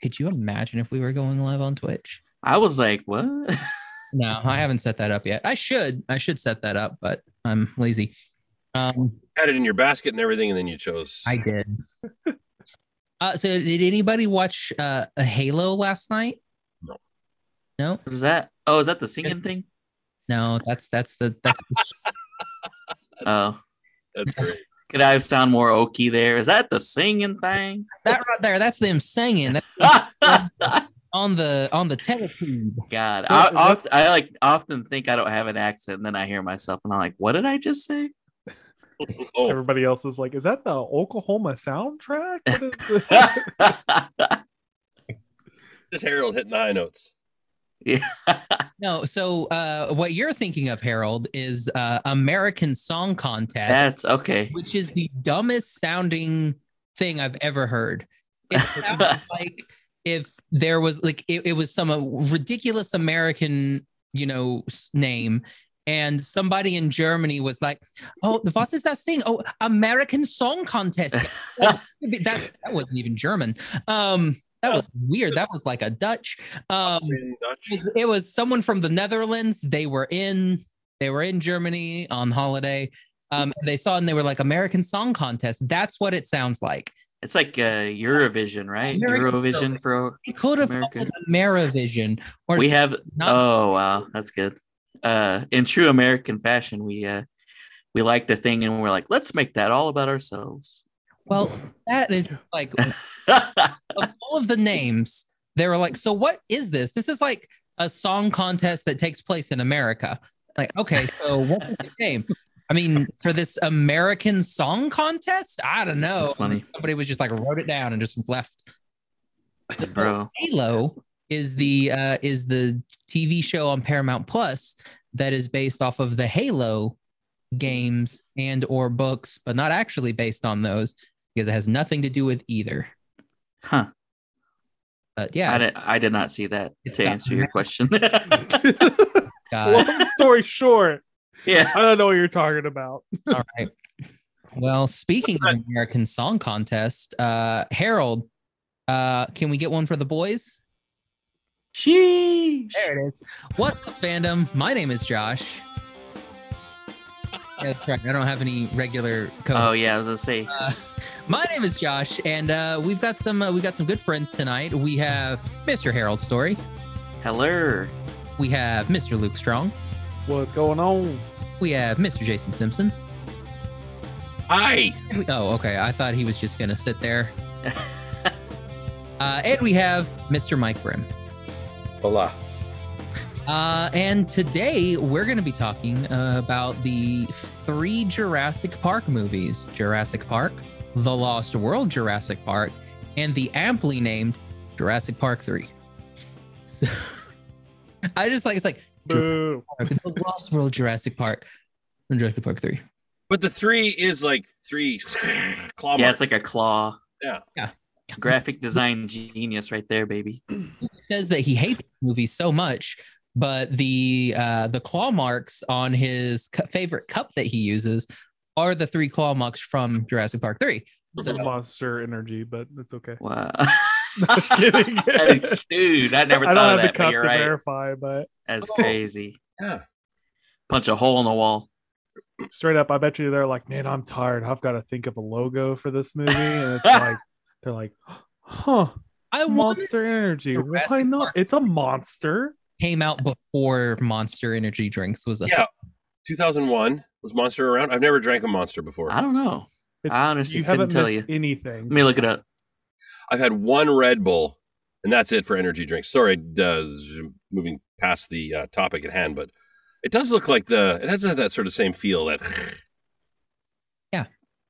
could you imagine if we were going live on Twitch? I was like, what? No, I haven't set that up yet. I should. I should set that up, but I'm lazy. Um, Had it in your basket and everything, and then you chose. I did. uh, so did anybody watch uh, a Halo last night? No. No, What is that? Oh, is that the singing thing? no. That's that's the that's the, Oh, That's great. Could I sound more oaky there? Is that the singing thing? that right there. That's them singing That's on the on the teletube. God, I, that's- oft, I like often think I don't have an accent, and then I hear myself, and I'm like, "What did I just say?" Oh, Everybody else is like, is that the Oklahoma soundtrack? What is this? just Harold hitting the high notes. Yeah, No, so uh, what you're thinking of, Harold, is uh, American Song Contest. that's okay. which is the dumbest sounding thing I've ever heard. It sounds like if there was like it, it was some uh, ridiculous American, you know, name. And somebody in Germany was like, "Oh, the what is that thing? Oh, American Song Contest." that that wasn't even German. Um, that was weird. That was like a Dutch. Um, Dutch. it was- someone from the Netherlands. They were in they were in Germany on holiday. Um, they saw and they were like American Song Contest. That's what it sounds like. It's like uh, Eurovision, right? American Eurovision for It could have called American. it Amerivision or we have. not- Oh wow, that's good. Uh, in true American fashion, we uh, we like the thing, and we're like, let's make that all about ourselves. Well, that is like of all of the names, they were like, so what is this? This is like a song contest that takes place in America. Like, okay, so what's the name? I mean, for this American song contest, I don't know. That's funny. Somebody was just like wrote it down and just left. bro. Halo is the uh, is the TV show on Paramount Plus that is based off of the Halo games and or books, but not actually based on those because it has nothing to do with either. Huh? But yeah, I did. I did not see that. To answer your question. Long story short, yeah. I don't know what you're talking about. All right. Well, speaking of American Song Contest, uh, Harold, uh, can we get one for the boys? Sheesh. There it is. What's up, fandom? My name is Josh. Yeah, that's right. I don't have any regular code. Oh yeah, I was gonna say. Uh, my name is Josh, and uh, we've got some uh, we got some good friends tonight. We have Mr. Harold Story. Hello. We have Mr. Luke Strong. What's going on? We have Mr. Jason Simpson. Hi. And we- oh, okay. I thought he was just gonna sit there. Uh, and we have Mr. Mike Grimm. Hola. Uh, and today we're going to be talking uh, about the three Jurassic Park movies Jurassic Park, The Lost World Jurassic Park, and the amply named Jurassic Park 3. So, I just like it's like Boo. The Lost World Jurassic Park and Jurassic Park 3. But the three is like three claw yeah, marks. it's like a claw. Yeah. Yeah. Graphic design genius right there, baby. He says that he hates the movie so much, but the uh, the claw marks on his cu- favorite cup that he uses are the three claw marks from Jurassic Park 3. So, Monster energy, but it's okay. Wow. Just kidding. Dude, I never I thought don't of have the that, but cup you're to right. verify, but That's Oh. crazy. Yeah. Punch a hole in the wall. straight up, I bet you they're like, man, I'm tired. I've got to think of a logo for this movie, and it's like they're like, huh, I want Monster Energy. Why not? Park. It's a monster. Came out before Monster Energy drinks was a Yeah. 2001 was Monster around. I've never drank a Monster before. I don't know. It's, I honestly you couldn't haven't tell missed you. anything. Let me look it up. I've had one Red Bull, and that's it for energy drinks. Sorry, uh, moving past the uh, topic at hand, but it does look like the it has that sort of same feel that yeah.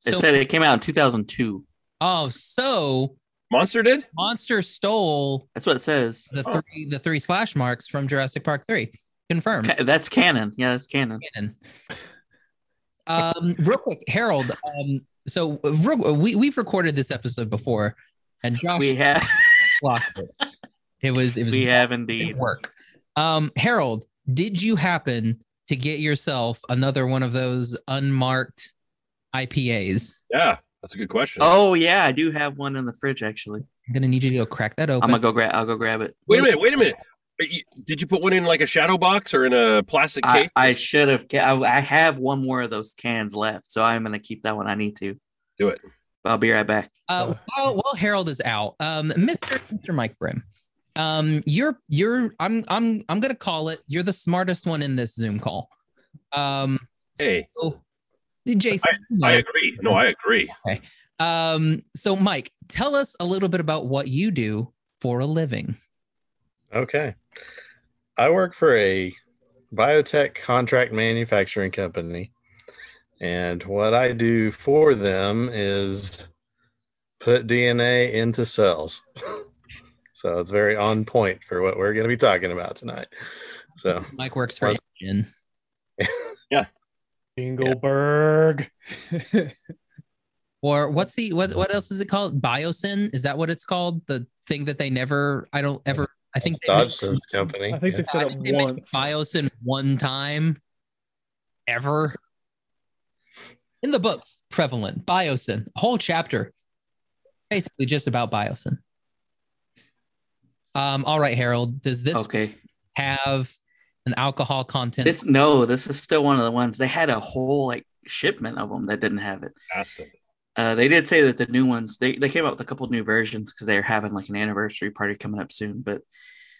It So, said it came out in 2002. oh, so Monster did. Monster stole That's what it says. the Oh. three the three slash marks from Jurassic Park 3. Confirmed. Ca- That's canon. Yeah, that's canon. canon. Um, real quick, Harold. Um, so real, we we've recorded this episode before, and Josh We have lost it. It was it was we have didn't indeed. work. Um, Harold, did you happen to get yourself another one of those unmarked IPAs? Yeah, that's a good question. Oh yeah, I do have one in the fridge actually. I'm gonna need you to go crack that open. I'm gonna go grab. I'll go grab it. Wait a minute. Wait a minute. You- Did you put one in like a shadow box or in a plastic case? I should have. I, I have one more of those cans left, so I'm gonna keep that one. I need to. Do it. I'll be right back. Uh, while, while Harold is out, um, Mr. Mr. Mike Brim, um, you're you're I'm I'm I'm gonna call it. You're the smartest one in this Zoom call. Um, Hey. so, Jason, you I agree. No, I agree. um, so Mike, tell us a little bit about what you do for a living. Okay. I work for a biotech contract manufacturing company. And what I do for them is put DNA into cells. so it's very on point for what we're going to be talking about tonight. So, Mike works for Was- InGen. Dingleberg. Or what's the what what else is it called? Biosyn? Is that what it's called? The thing that they never I don't ever I think it's they Dodgson's company. I think Yeah. they said I it they once. Biosyn one time ever. In the books, prevalent Biosyn, whole chapter, basically just about Biosyn. Um, all right, Harold, does this Okay. have an alcohol content? This no. This is still one of the ones. They had a whole like shipment of them that didn't have it. Fantastic. Uh, they did say that the new ones they, they came out with a couple new versions because they're having like an anniversary party coming up soon. But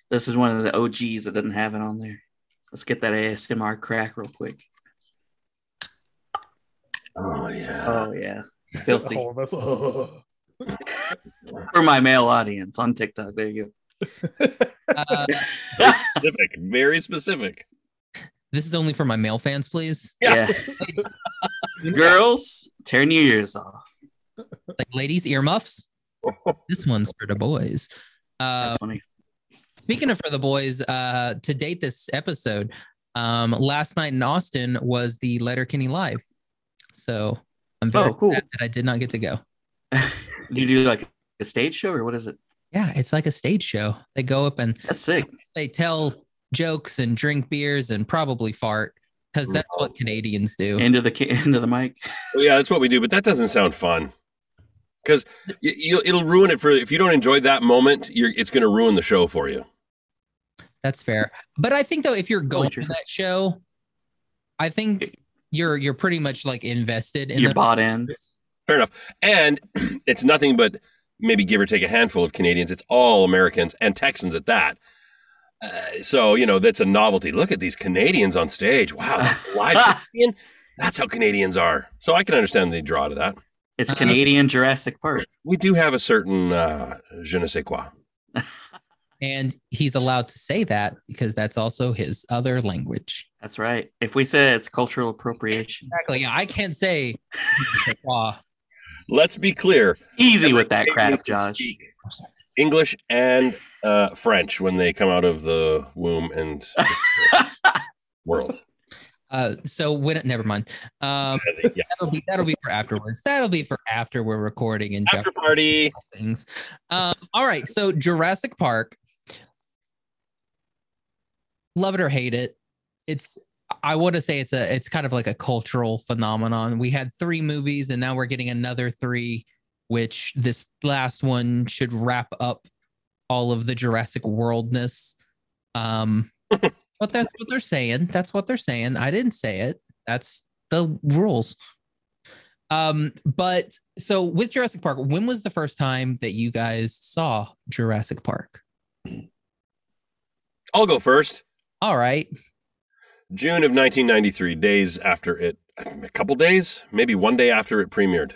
this is one of the OGs that didn't have it on there. Let's get that ASMR crack real quick. Oh yeah. Oh yeah, filthy Oh, that's, oh. for my male audience on TikTok. There you Uh, go. Specific. Very specific. this is only for my male fans, please. yeah, girls, turn your ears off. Like ladies, earmuffs. This one's for the boys. Uh, That's funny. Speaking of for the boys, uh, to date this episode, um, last night in Austin was the Letterkenny Live. So I'm very Oh, cool. sad that I did not get to go. You do like a stage show or what is it? Yeah, it's like a stage show. They go up and That's sick. they tell jokes and drink beers and probably fart because that's what Canadians do. Into the ca- into the mic. Well, yeah, that's what we do, but that doesn't sound fun. Because you, you, it'll ruin it for if you don't enjoy that moment. You're, it's going to ruin the show for you. That's fair. But I think though, if you're going to that show, I think you're you're pretty much like invested in You're the bought in. Fair enough. And it's nothing but maybe give or take a handful of Canadians. It's all Americans and Texans at that. Uh, so you know that's a novelty. Look at these Canadians on stage. Wow, live Canadian. That's how Canadians are. So I can understand the draw to that. It's Uh, Canadian Jurassic Park. We do have a certain uh, je ne sais quoi. and he's allowed to say that because that's also his other language. That's right. If we say it's cultural appropriation, Exactly. Yeah, I can't say. "Wow." Let's be clear. easy with that crap, Josh. English and uh, French when they come out of the womb and world. Uh, so when never mind. Um, Yeah. that'll be that'll be for afterwards. That'll be for after we're recording and After party. things. Um, all right. So Jurassic Park. Love it or hate it. It's I want to say it's a it's kind of like a cultural phenomenon. We had three movies and now we're getting another three, which this last one should wrap up all of the Jurassic Worldness. Um but that's what they're saying. That's what they're saying. I didn't say it. That's the rules. Um, but so with Jurassic Park, when was the first time that you guys saw Jurassic Park? I'll go first. All right. June of 1993, days after it, a couple days, maybe one day after it premiered.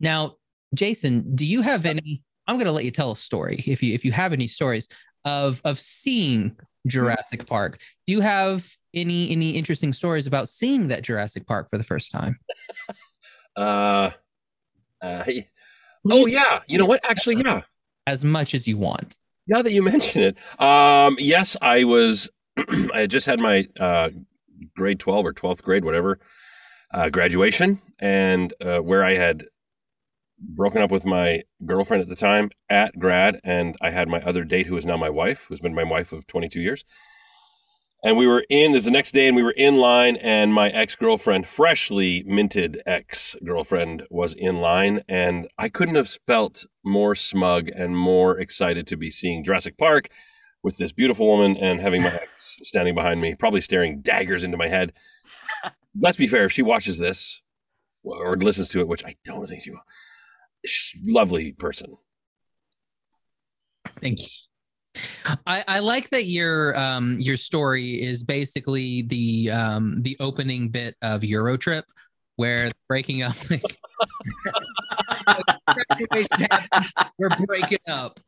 Now, Jason, do you have any? I'm going to let you tell a story if you if you have any stories of of seeing Jurassic Park. Do you have any any interesting stories about seeing that Jurassic Park for the first time? Uh, uh, oh yeah, you know what? Actually, yeah. As much as you want. Now that you mention it, um, yes, I was. I had just had my uh, grade twelve or twelfth grade, whatever, uh, graduation, and uh, where I had broken up with my girlfriend at the time at grad, and I had my other date, who is now my wife, who's been my wife of twenty two years. And we were in, there's the next day, and we were in line, and my ex girlfriend, freshly minted ex girlfriend, was in line. And I couldn't have felt more smug and more excited to be seeing Jurassic Park with this beautiful woman and having my standing behind me, probably staring daggers into my head. Let's be fair, if she watches this or listens to it, which I don't think she will, she's a lovely person. Thank you. I, I like that your um your story is basically the um the opening bit of Eurotrip where breaking up like, we're breaking up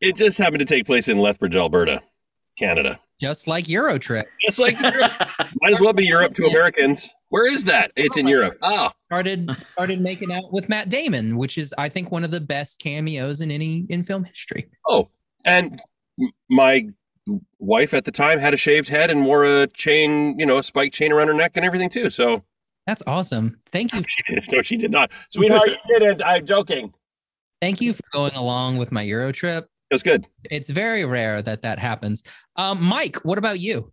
It just happened to take place in Lethbridge, Alberta, Canada. just like Eurotrip It's like Europe. might as well be Europe to Americans. Where is that? It's in oh Europe. Oh, started started making out with Matt Damon which is I think one of the best cameos in any in film history oh, and my wife at the time had a shaved head and wore a chain, you know, a spike chain around her neck and everything too. So that's awesome thank you she did. No, she did not. Sweetheart, you didn't. I'm joking. thank you for going along with my Eurotrip It was good. it's very rare that that happens um Mike what about you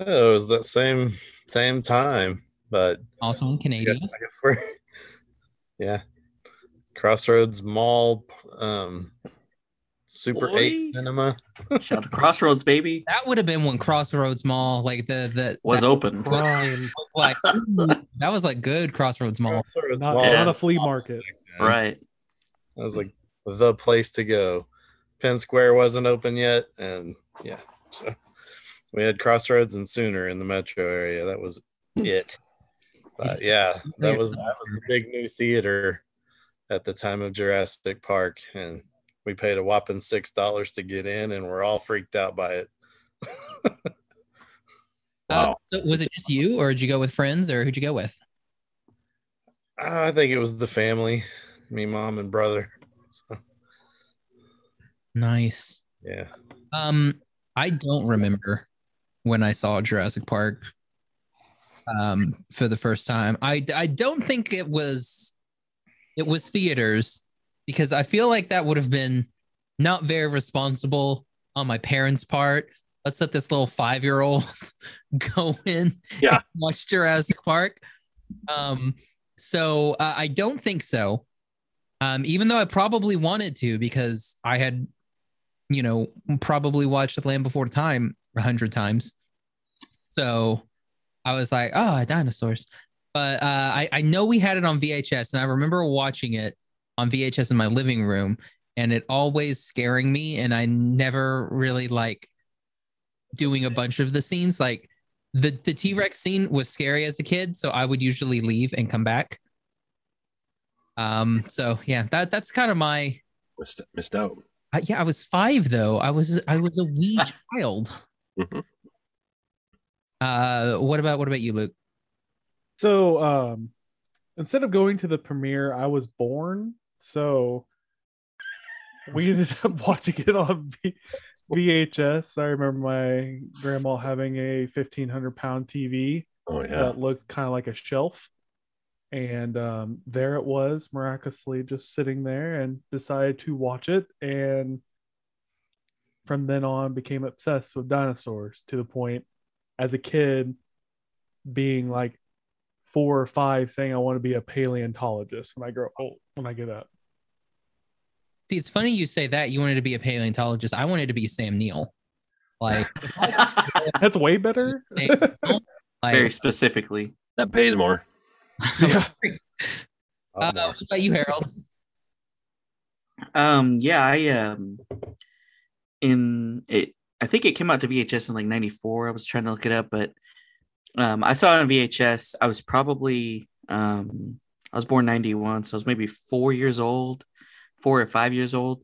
Oh, it was that same same time, but also in yeah, Canadian I guess we're yeah. Crossroads Mall, um, Super Boy. Eight Cinema. Shout out to Crossroads, baby. That would have been when Crossroads Mall, like the the Was open. Like that was like good Crossroads Mall. Crossroads not, Mall. not a flea market. Right. I was like the place to go. Penn Square wasn't open yet, and yeah, so we had Crossroads and Sooner in the metro area. That was it. But yeah, that was that was the big new theater at the time of Jurassic Park, and we paid a whopping six dollars to get in, and we're all freaked out by it. Uh, was it just you, or did you go with friends, or who'd you go with? I think it was the family, me, mom, and brother. So, Nice. yeah, Um, I don't remember when I saw Jurassic Park um for the first time. I I don't think it was it was theaters because I feel like that would have been not very responsible on my parents' part. Let's let this little five year old go in Yeah. and watch Jurassic Park. Um, so uh, I don't think so. Um, even though I probably wanted to because I had, you know, probably watched The Land Before Time a hundred times. So I was like, oh, dinosaurs. But uh, I, I know we had it on VHS, and I remember watching it on VHS in my living room, and it always scaring me, and I never really like doing a bunch of the scenes. Like the the T Rex scene was scary as a kid, so I would usually leave and come back. Um. So yeah, that that's kind of my. Missed, missed out. Uh, yeah, I was five though. I was I was a wee child. Mhm. Uh, what about what about you, Luke? So um instead of going to the premiere, I was born. So we ended up watching it on v- VHS. I remember my grandma having a 1500 pound TV Oh, yeah. that looked kind of like a shelf. And um, there it was, miraculously just sitting there, and decided to watch it. And from then on, became obsessed with dinosaurs to the point, as a kid, being like four or five, saying I want to be a paleontologist when I grow old, when I get up. See, it's funny you say that. You wanted to be a paleontologist. I wanted to be Sam Neill. Like, That's way better. Sam Neill, Very specifically. That pays more. yeah. uh, what about you, Harold? Um, yeah, I um in it I think it came out to VHS in like 94. I was trying to look it up, but um I saw it on VHS. I was probably um I was born 91, so I was maybe four years old, four or five years old.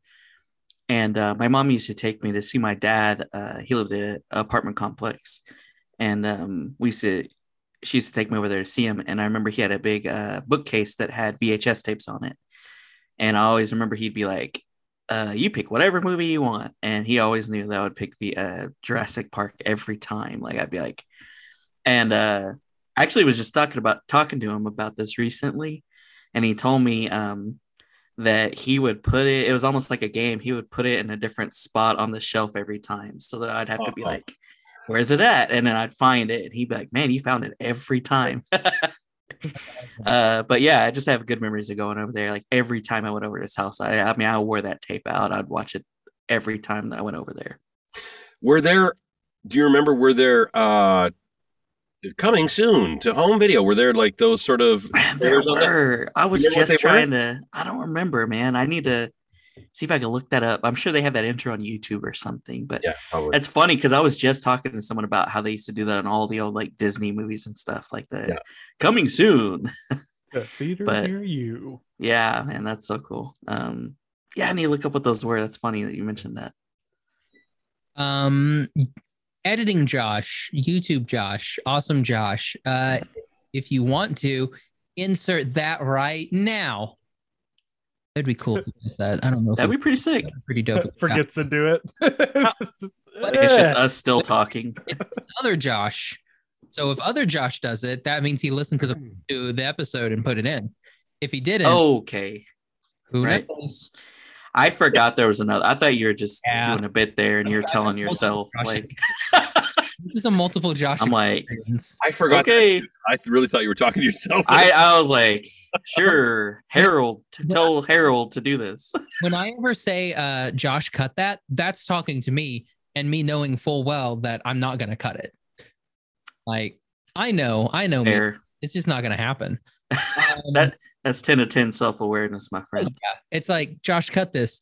And uh, my mom used to take me to see my dad. Uh, he lived in an apartment complex, and um, we used to. She used to take me over there to see him, and I remember he had a big uh, bookcase that had VHS tapes on it. And I always remember he'd be like, uh, "You pick whatever movie you want," and he always knew that I would pick the uh, Jurassic Park every time. Like I'd be like, and uh, I actually was just talking about talking to him about this recently, and he told me um, that he would put it. It was almost like a game. He would put it in a different spot on the shelf every time, so that I'd have to be Uh-huh. like where's it at? And then I'd find it, and he'd be like, man, you found it every time. uh, but yeah, I just have good memories of going over there. Like every time I went over to his house, I, I mean, I wore that tape out. I'd watch it every time that I went over there. Were there? Do you remember? Were there uh coming soon to home video? Were there like those sort of? There trailers on that? were. I was just they were? trying to. I don't remember, man. I need to see if I can look that up. I'm sure they have that intro on YouTube or something. But Yeah, probably. it's funny because I was just talking to someone about how they used to do that on all the old like Disney movies and stuff like that. Yeah. Coming soon. The theater But- near you. Yeah, man, that's so cool. Um, yeah, I need to look up what those were. That's funny that you mentioned that. Um, editing Josh, YouTube Josh, awesome Josh. Uh, if you want to insert that right now, that'd be cool. If you does that. I don't know. That'd it be pretty sick. pretty dope. Forgets to do it. It's just eh. us still talking. other Josh. So if other Josh does it, that means he listened to the to the episode and put it in. If he didn't, Okay. who right. knows? I forgot there was another. I thought you were just Yeah. doing a bit there and you're telling yourself like This is a multiple Josh. I'm like. I forgot. okay. I really thought you were talking to yourself. I, I was like, sure, Harold, tell Harold to do this. when I ever say uh Josh cut that, that's talking to me and me knowing full well that I'm not gonna cut it. Like I know, I know me. It's just not gonna happen. Um, That that's 10 to 10 self-awareness, my friend. yeah. It's like Josh cut this.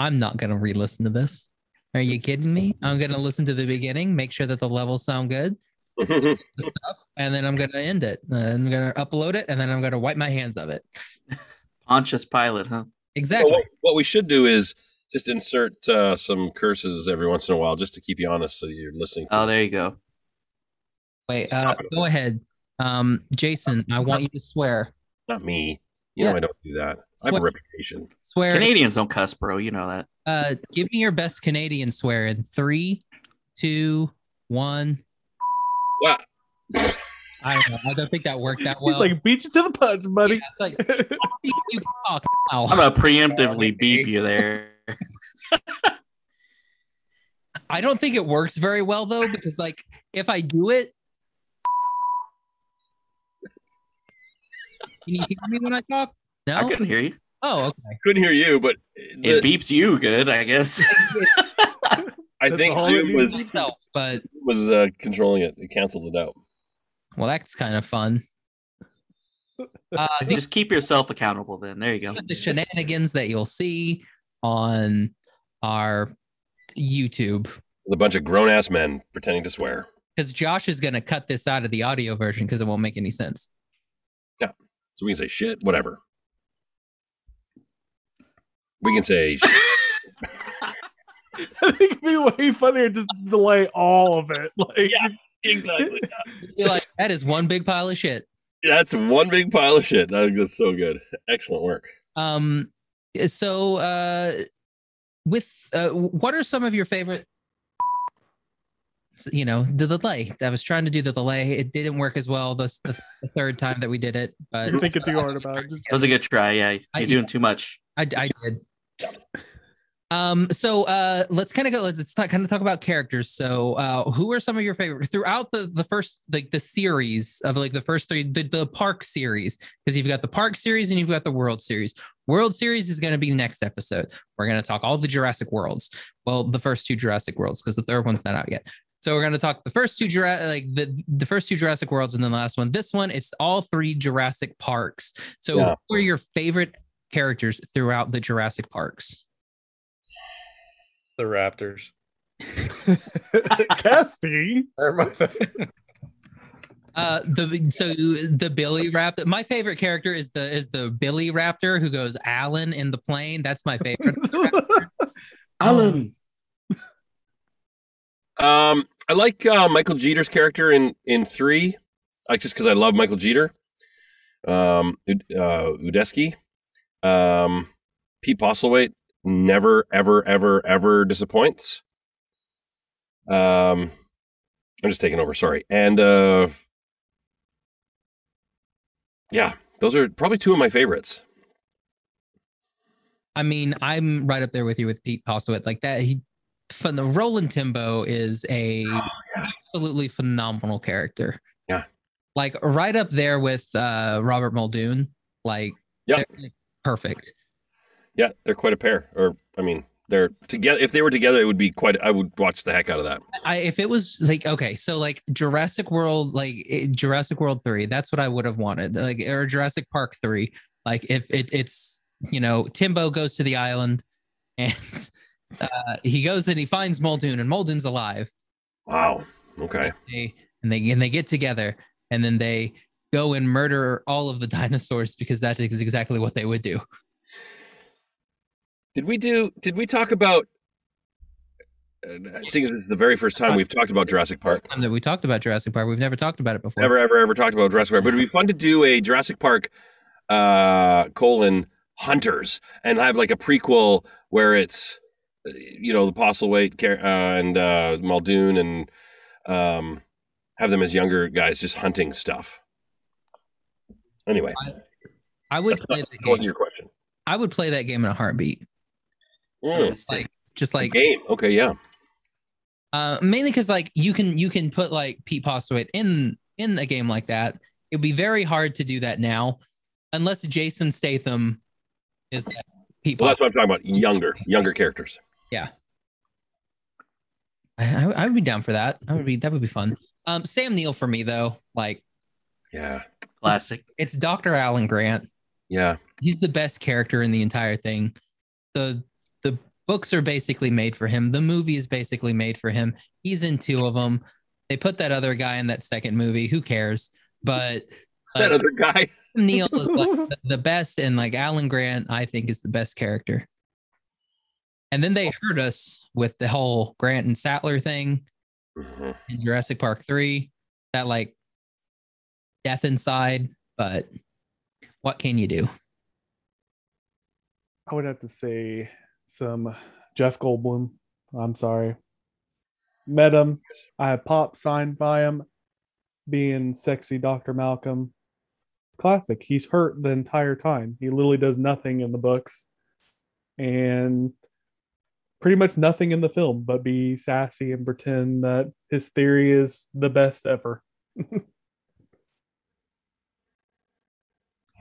I'm not gonna re-listen to this. Are you kidding me? I'm gonna listen to the beginning, make sure that the levels sound good, stuff, and then I'm gonna end it. And I'm gonna upload it, and then I'm gonna wipe my hands of it. Pontius Pilate, huh? So Exactly. what, what we should do is just insert uh, some curses every once in a while, just to keep you honest, so you're listening. To Oh, there you go. Wait, uh, go ahead. Um, Jason, I want you to swear. Not me. You know Yeah. I don't do that. I have a reputation. Swear. Canadians don't cuss, bro. You know that. Uh, give me your best Canadian swear in three, two, one. Well, I don't know. I don't think that worked that well. He's like, beat you to the punch, buddy. Yeah, like you talk now. I'm gonna preemptively beep you there. I don't think it works very well though, because like if I do it, can you hear me when I talk? No. I couldn't hear you. Oh, okay. couldn't hear you, but It beeps you good, I guess. I think it was Myself, but was uh, controlling it. It canceled it out. well, that's kind of fun. Uh, these Just keep yourself accountable. Then there you go. the shenanigans that you'll see on our YouTube. With a bunch of grown ass men pretending to swear. Because Josh is going to cut this out of the audio version because it won't make any sense. So we can say shit, whatever. We can say I think it'd be way funnier to delay all of it. Like, Yeah. exactly. You're like, that is one big pile of shit. That's one big pile of shit. That's so good. Excellent work. Um, so uh, with uh, what are some of your favorite? You know, the delay. I was trying to do the delay. It didn't work as well this the, the third time that we did it, but you're thinking too hard about it. Just It was a good try. Yeah, you're I- doing too much. I, I did. Um, so uh, let's kind of go. Let's talk, kind of talk about characters. So, uh, who are some of your favorite throughout the the first like the series of like the first three the, the park series? Because you've got the park series and you've got the World Series. World Series is going to be the next episode. We're going to talk all the Jurassic Worlds. Well, the first two Jurassic Worlds because the third one's not out yet. So we're going to talk the first two Jura- like the the first two Jurassic Worlds and then the last one. This one it's all three Jurassic Parks. So Yeah. who are your favorite characters throughout the Jurassic Parks? The Raptors. casting. They're my fa- Uh, the so the Billy Raptor. My favorite character is the is the Billy Raptor who goes Alan in the plane. That's my favorite. Alan. Um, I like uh, Michael Jeter's character in in three, like just because I love Michael Jeter. Um, uh, Udesky, um, Pete Postlethwaite never, ever, ever, ever disappoints. Um, I'm just taking over. Sorry, and uh, yeah, those are probably two of my favorites. I mean, I'm right up there with you with Pete Postlethwaite. Like that, he the Roland Tembo is a absolutely phenomenal character. Yeah. Like right up there with uh Robert Muldoon. Like Yeah. perfect. Yeah, they're quite a pair. Or I mean, they're together. If they were together, it would be quite. I would watch the heck out of that. I if it was like okay, so like Jurassic World, like Jurassic World three, that's what I would have wanted. Like or Jurassic Park three. Like if it it's you know Tembo goes to the island, and uh, he goes and he finds Muldoon, and Muldoon's alive. Wow. Okay. They and they and they get together, and then they go and murder all of the dinosaurs because that is exactly what they would do. Did we do? Did we talk about? Uh, seeing as this is the very first time we've talked about Jurassic Park. Time that we talked about Jurassic Park, we've never talked about it before. Never, ever, ever talked about Jurassic Park. But it'd be fun to do a Jurassic Park uh, colon hunters and have like a prequel where it's you know the Postlethwaite char- uh, and uh, Muldoon and um, have them as younger guys just hunting stuff. Anyway, I would play that game. your question. I would play that game in a heartbeat. Mm, Like just like game. Okay, yeah. Uh, mainly because like you can you can put like Pete Postlethwaite in in a game like that. It'd be very hard to do that now, unless Jason Statham is that Pete. Well, that's what I'm talking about. Younger, younger characters. I, I I would be down for that. That would be that would be fun. Um, Sam Neill for me though, like Yeah, Classic. it's Dr. Alan Grant. yeah. He's the best character in the entire thing. The the books are basically made for him. The movie is basically made for him. He's in two of them. They put that other guy in that second movie. Who cares? But That uh, other guy. Neill is like the, the best, and like Alan Grant, I think is the best character. And then they hurt us with the whole Grant and Sattler thing Mhm. in Jurassic Park three. That like death inside, but what can you do? I would have to say some Jeff Goldblum. I'm sorry. Met him. I had pop signed by him being sexy Dr. Malcolm. Classic. He's hurt the entire time. He literally does nothing in the books and pretty much nothing in the film but be sassy and pretend that his theory is the best ever.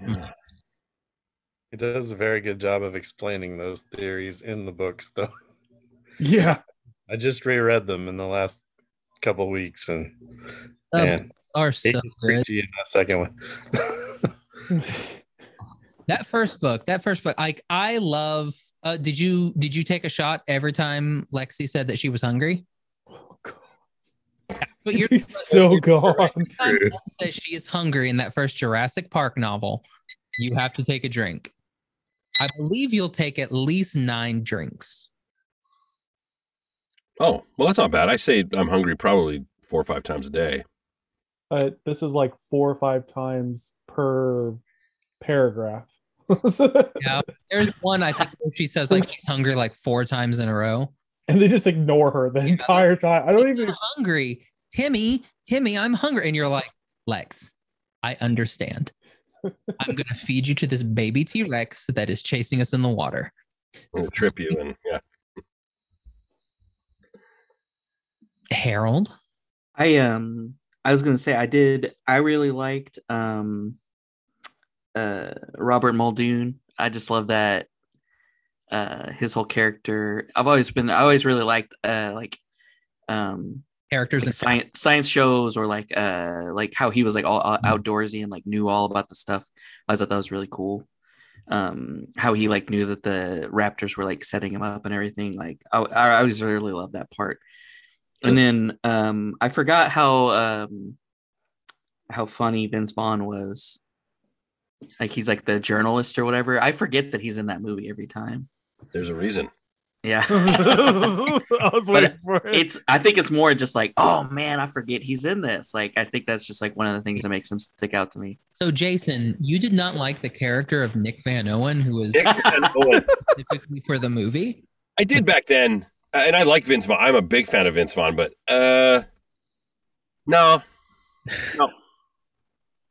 Yeah. He does a very good job of explaining those theories in the books, though. Yeah. I just reread them in the last couple weeks, and The man, are so to good. in that second one. That first book, that first book, like I love. Uh, did you did you take a shot every time Lexi said that she was hungry? But you're He's so gone. every time True. Lex says she is hungry in that first Jurassic Park novel, you have to take a drink. I believe you'll take at least nine drinks. Oh, well, that's not bad. I say I'm hungry probably four or five times a day. Uh, this is like four or five times per paragraph. Yeah, there's one I think she says like she's hungry like four times in a row. and they just ignore her the entire time. I don't even. I'm hungry, Timmy. Timmy, I'm hungry, and you're like Lex. I understand. I'm gonna feed you to this baby T Rex that is chasing us in the water. It'll trip you and yeah. Harold. I um I was gonna say I did I really liked um uh Robert Muldoon. I just love that uh his whole character. I've always been I always really liked uh like um Characters like and science science shows or like uh like how he was like all out- outdoorsy and like knew all about the stuff. I thought that was really cool. Um, how he like knew that the Raptors were like setting him up and everything. Like I, I I always really loved that part. And then um, I forgot how um, how funny Vince Vaughn was. Like he's like the journalist or whatever. I forget that he's in that movie every time. There's a reason. Yeah. I was waiting for it. it's I think it's more just like, oh man, I forget he's in this. Like I think that's just like one of the things that makes him stick out to me. So, Jason, you did not like the character of Nick Van Owen, who was Nick Van Owen. specifically for the movie. I did back then, uh, and I like Vince Vaughn. I'm a big fan of Vince Vaughn, but uh, no, no,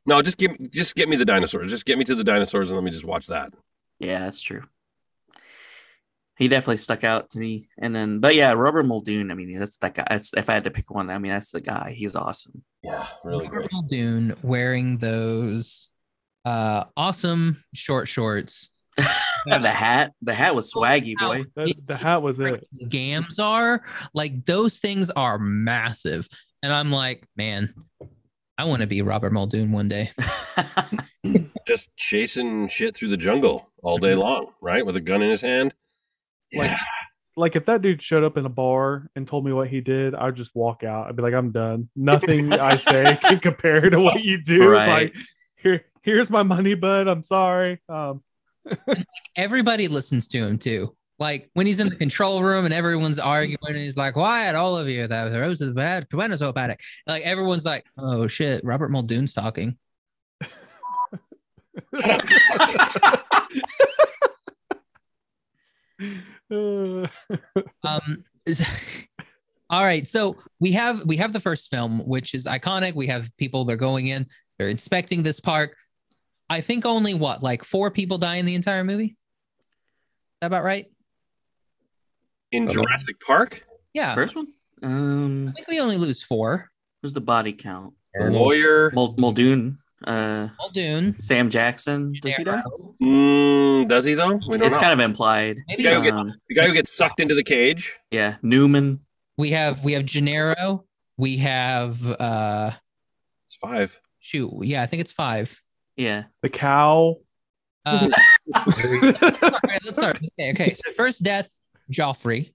no. Just give just get me the dinosaurs. Just get me to the dinosaurs, and let me just watch that. Yeah, that's true. he definitely stuck out to me. And then, but yeah, Robert Muldoon. I mean, that's that guy. That's if I had to pick one. I mean, that's the guy. He's awesome. Yeah, really Robert great. Muldoon wearing those uh awesome short shorts. the hat, the hat was swaggy, boy. The, the hat was it. Gams are like those things are massive. And I'm like, man, I want to be Robert Muldoon one day. Just chasing shit through the jungle all day long, right? With a gun in his hand. Like- Yeah. Like if that dude showed up in a bar and told me what he did, I'd just walk out. I'd be like, I'm done. Nothing I say can compare to what you do. Right. Like here, here's my money, bud. I'm sorry. Um, Everybody listens to him too. Like when he's in the control room and everyone's arguing, and he's like, "Quiet, all of you! That was the rose of the bad Like everyone's like, "Oh shit, Robert Muldoon's talking." um all right so we have we have the first film which is iconic. We have people they're going in they're inspecting this park. I think only what like four people die in the entire movie? Is that about right In Jurassic Park, yeah First one. i Um, think we only lose four who's the body count? the lawyer. Mul- Muldoon. Uh, muldoon Sam Jackson. Does he die? Mm, does he though? We don't It's know. kind of implied. Maybe Gotta get- Um, the guy who gets sucked into the cage. yeah, Newman. we have we have gennaro we have uh It's five. shoot yeah i think it's five Yeah. the cow. uh all right, let's start okay okay so first death joffrey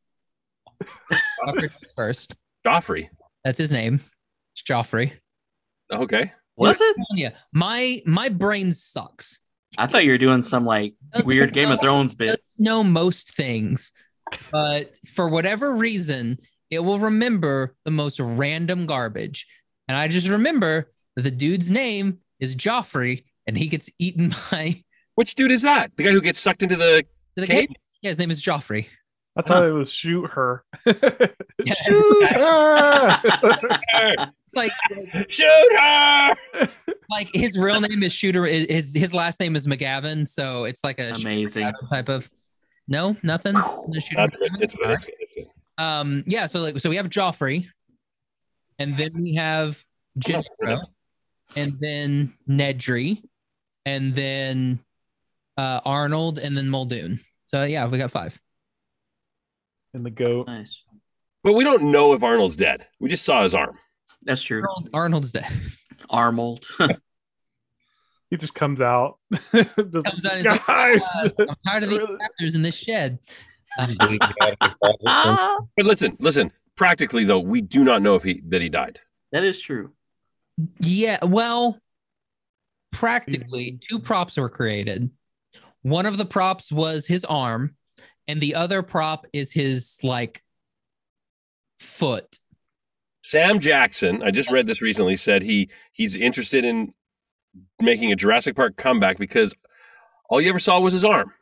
joffrey goes first Joffrey. that's his name it's joffrey Okay. Was it? Yeah, my my brain sucks. I thought you were doing some like Doesn't weird Game of Thrones bit. Doesn't know most things, but for whatever reason, it will remember the most random garbage. And I just remember that the dude's name is Joffrey, and he gets eaten by Which dude is that? The guy who gets sucked into the the Cage? guy. Yeah, his name is Joffrey. I thought it was shoot her. Shoot her. it's like shoot her. like his real name is Shooter. His his last name is McGavin, so it's like a Amazing. type of. No, nothing. No Shooter That's good. McGavin? It's good. It's good. It's good. Um, yeah, so like so we have Joffrey, and then we have Gennaro, and then Nedry, and then uh Arnold, and then Muldoon. So yeah, we got five. And the goat. Nice. But we don't know if Arnold's dead. We just saw his arm. That's true. Arnold, Arnold's dead. Armold. He just comes out. just, Comes out, he's like, guys. "Uh, I'm tired of these actors in this shed. But listen, listen. Practically though, we do not know if he that he died. that is true. Yeah, well, practically two props were created. One of the props was his arm, and the other prop is his like foot. Sam Jackson, I just read this recently, said he he's interested in making a Jurassic Park comeback because all you ever saw was his arm.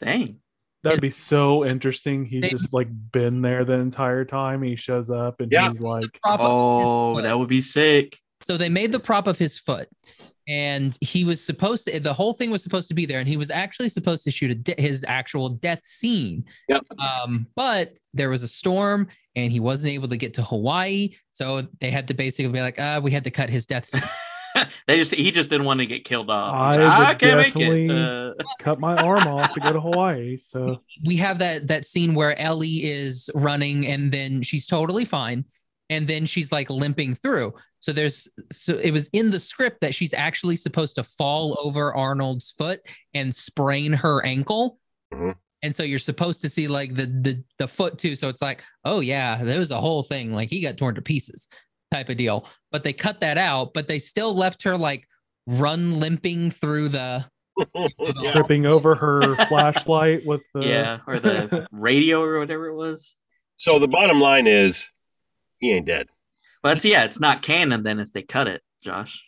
Dang. That'd be so interesting. He's They- just like been there the entire time. He shows up and Yeah. he's like, Prop of his Oh, that would be sick. So they made the prop of his foot, and he was supposed to. The whole thing was supposed to be there, and he was actually supposed to shoot a de- his actual death scene. Yep. Um, but there was a storm, and he wasn't able to get to Hawaii, so they had to basically be like, "Uh, we had to cut his death scene." they just he just didn't want to get killed off. I like, "Ah, would I can't make it. definitely- Uh, cut my arm off to go to Hawaii. So we have that that scene where Ellie is running, and then she's totally fine, and then she's like limping through. So there's so it was in the script that she's actually supposed to fall over Arnold's foot and sprain her ankle. Mhm. And so you're supposed to see like the the the foot too. So it's like, oh yeah, there was a whole thing. Like he got torn to pieces type of deal. But they cut that out, but they still left her like run limping through the Yeah. tripping over her flashlight with the yeah, or the radio or whatever it was. So the bottom line is he ain't dead. But it's, yeah, it's not canon then if they cut it, Josh.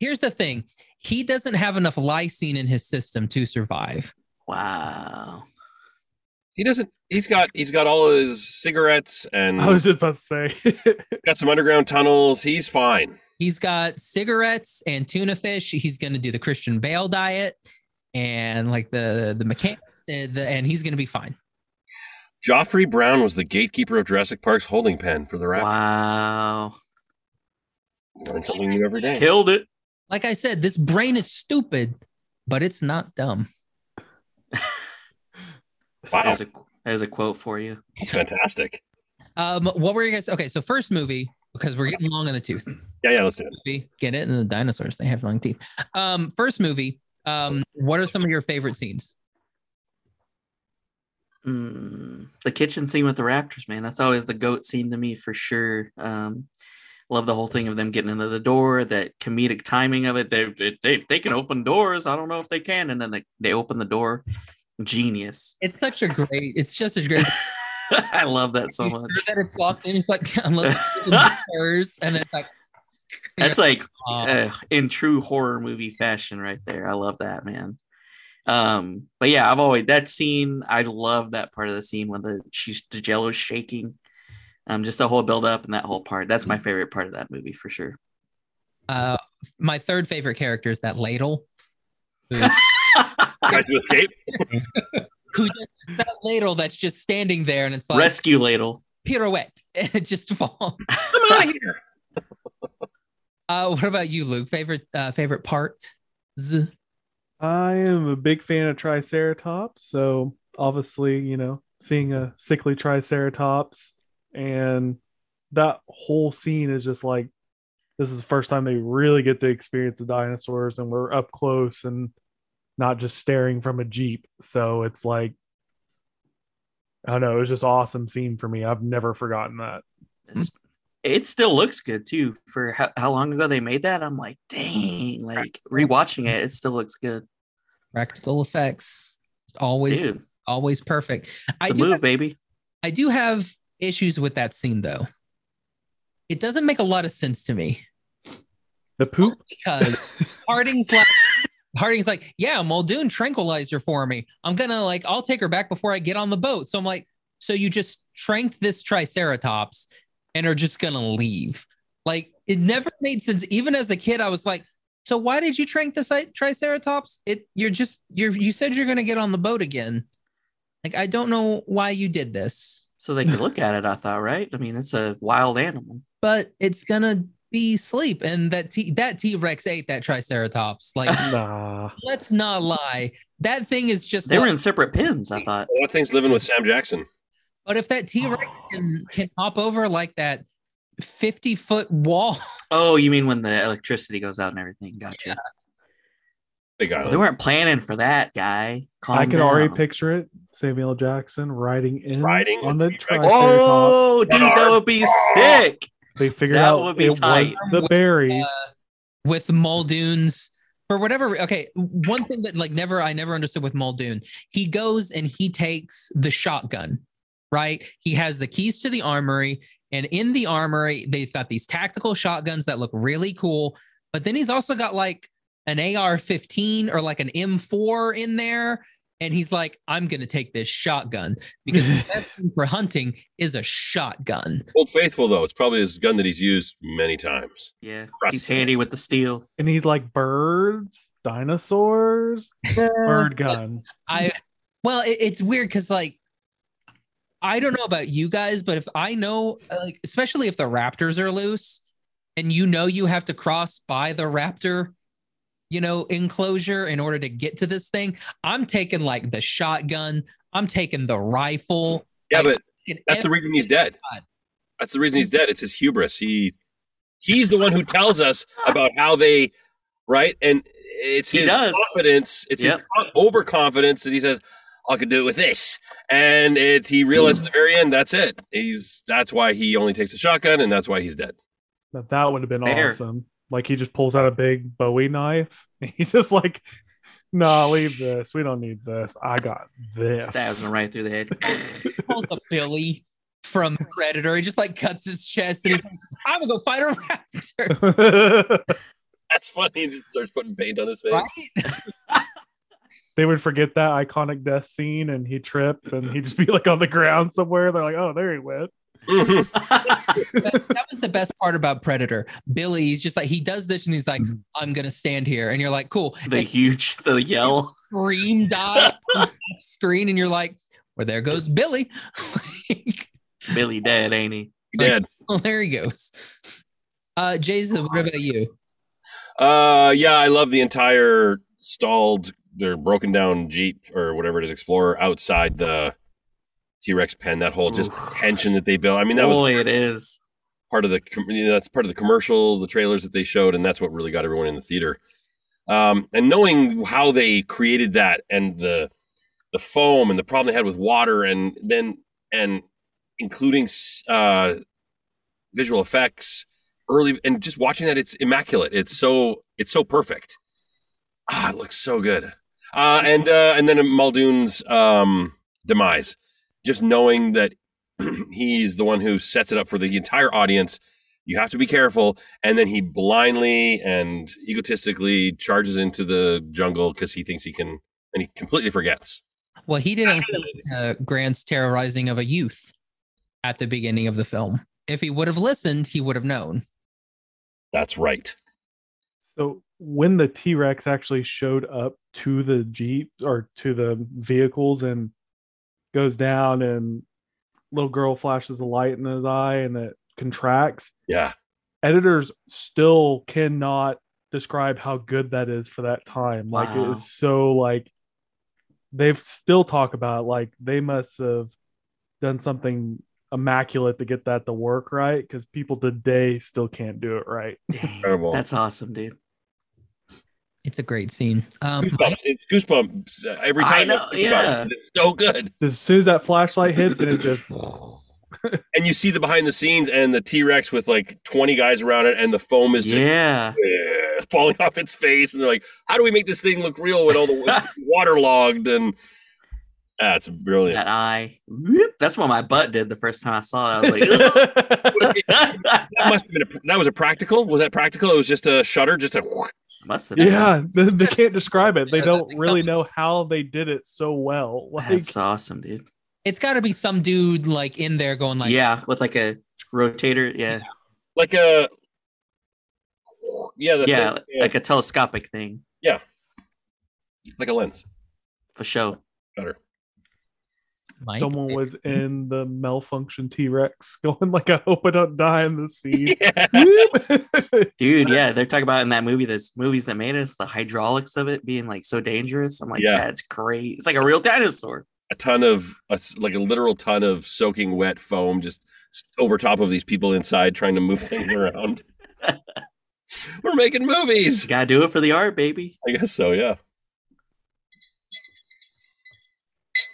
here's the thing he doesn't have enough lysine in his system to survive Wow. He doesn't he's got he's got all his cigarettes and I was just about to say. got some underground tunnels. He's fine. he's got cigarettes and tuna fish he's going to do the christian bale diet and like the the mechanics and, the- and he's gonna be fine. Joffrey Brown was the gatekeeper of Jurassic Park's holding pen for the Raptors. Wow. Learn something new every day. Killed it. Like I said, this brain is stupid, but it's not dumb. Wow, There's a, there's a quote for you. that's fantastic. Um, what were you guys? Okay, so first movie because we're getting long in the tooth. Yeah, yeah, let's do it. Movie, Get it? And the dinosaurs, they have long teeth. Um, first movie. Um, what are some of your favorite scenes? Mm, the kitchen scene with the Raptors, man. That's always the goat scene to me for sure. Um, love the whole thing of them getting into the door, that comedic timing of it. They they they, can open doors. I don't know if they can, and then they, they open the door. Genius. It's such a great. It's just as great. I love that so much. that it's locked in. It's like unless it's and it's like That's like uh, uh, in true horror movie fashion right there. I love that, man. Um, but yeah, I've always that scene. I love that part of the scene when the she's the jello's shaking. Um, just the whole build up and that whole part. That's my favorite part of that movie for sure. uh, my third favorite character is that ladle. Who, Try to escape. who that ladle that's just standing there, and it's like Rescue ladle. pirouette, and it just falls. Come out of here. Uh, what about you, Luke? Favorite uh, favorite part? Z. I am a big fan of Triceratops, so obviously, you know, seeing a sickly Triceratops and that whole scene is just like this is the first time they really get to experience the dinosaurs and we're up close and not just staring from a jeep. So it's like I don't know, it was just awesome scene for me. I've never forgotten that. It still looks good too for how, how long ago they made that. I'm like, dang, like rewatching it, it still looks good. Practical effects, always Dude, always perfect. I the do move, have, baby. I do have issues with that scene though. It doesn't make a lot of sense to me The poop because Harding's like Harding's like, yeah, Muldoon tranquilizer for me. I'm gonna like, I'll take her back before I get on the boat. So I'm like, so you just tranked this Triceratops and are just gonna leave? Like, it never made sense. Even as a kid, I was like, so why did you trank the si- Triceratops? It you're just you're you said you're gonna get on the boat again. Like, I don't know why you did this, So they could look at it, I thought, right? I mean, it's a wild animal. but it's gonna be sleep. And that T that T Rex ate that Triceratops. Like, nah. let's not lie. That thing is just They were in separate pens. I thought. That thing's living with Sam Jackson. But if that T Rex oh, can can hop over like that fifty foot wall, Oh, you mean when the electricity goes out and everything? Gotcha. Big They island. weren't planning for that, guy. Calm I can already picture it. Samuel Jackson riding in Riding on the T-Rex. Oh, dude, that would be sick. They figured that out would be it tight. was the berries. Uh, with Muldoon's for whatever. Okay, one thing that like never I never understood with Muldoon, he goes and he takes the shotgun, right? He has the keys to the armory, and in the armory they've got these tactical shotguns that look really cool. But then he's also got like an AR-15 or like an M4 in there. And he's like, I'm gonna take this shotgun because the best thing for hunting is a shotgun. Old Faithful, though, it's probably his gun that he's used many times. Yeah, Trust he's me. handy with the steel. and he's like birds, dinosaurs, bird gun. I well, it, it's weird because like I don't know about you guys, but if I know, uh, like especially if the raptors are loose, and you know you have to cross by the raptor, you know, enclosure in order to get to this thing, I'm taking like the shotgun, I'm taking the rifle. Yeah, like, but that's the reason he's dead. God. That's the reason he's dead. It's his hubris. He he's the one who tells us about how they right, and it's He his does. confidence. It's Yep. his overconfidence that he says, "I could do it with this," and it's he realizes at the very end that's it. He's that's why he only takes a shotgun, and that's why he's dead. That, that would have been Fair. awesome. Like he just pulls out a big Bowie knife. And he's just like, "No, leave this. We don't need this. I got this." Stabs him right through the head. pulls the Billy from Predator. He just like cuts his chest and he's like, I'm gonna go fight a raptor. That's funny. He just starts putting paint on his face. Right? They would forget that iconic death scene, and he'd trip, and he'd just be like on the ground somewhere. They're like, "Oh, there he went." That, that was the best part about Predator. Billy, he's just like he does this and he's like, Mm-hmm. I'm gonna stand here, and you're like, cool. the And huge, the yell. scream die screen, and you're like, "Well, there goes Billy." like, Billy dead, ain't he? He did. well, there he goes. Uh, Jason, what about you? Uh, yeah, I love the entire stalled or broken down Jeep or whatever it is, Explorer outside the T Rex pen. That whole just Oof. tension that they built. I mean, that was Boy, it is. part of the com- you know, that's part of the commercial, the trailers that they showed, and that's what really got everyone in the theater. Um, and knowing how they created that and the the foam and the problem they had with water, and then and including uh, visual effects early, and just watching that, it's immaculate. It's so it's so perfect. Ah, it looks so good. Uh, and uh, and then Muldoon's um, demise, just knowing that he's the one who sets it up for the entire audience. You have to be careful, and then he blindly and egotistically charges into the jungle because he thinks he can, and he completely forgets. Well, he didn't listen to Grant's terrorizing of a youth at the beginning of the film. If he would have listened, he would have known. That's right. So when the T Rex actually showed up to the Jeep or to the vehicles and goes down and little girl flashes a light in his eye and it contracts, Yeah, editors still cannot describe how good that is for that time. Like it Wow. so like they've still talk about like they must have done something immaculate to get that to work right because people today still can't do it right. Dang, that's awesome, dude. It's a great scene. Um, goosebumps. It's goosebumps uh, every I time. know, It's yeah. it's so good. As soon as that flashlight hits and it just And you see the behind the scenes and the T Rex with like twenty guys around it, and the foam is just Yeah. falling off its face, and they're like, "How do we make this thing look real with all the waterlogged?" And that's brilliant. That eye. Whoop. That's what my butt did the first time I saw it. I was like, that must have been a, that was a practical. Was that practical? It was just a shutter, just a. must have yeah, they, they can't describe it. They Yeah, don't really something- know how they did it so well. Like That's awesome, dude. it's got to be some dude like in there going like, yeah, with like a rotator. Yeah. like a yeah, the Yeah, thing- yeah, like a telescopic thing yeah, like a lens. for sure. Shutter. Mike, someone was in the malfunction T Rex going like, I hope I don't die in the scene. Yeah. Dude, yeah, they're talking about in that movie, this movies that made us, the hydraulics of it being like so dangerous. I'm like, Yeah. that's great. It's like a real dinosaur. a ton of a, like a literal ton of soaking wet foam just over top of these people inside trying to move things around. We're making movies. You gotta do it for the art, baby. I guess so. Yeah.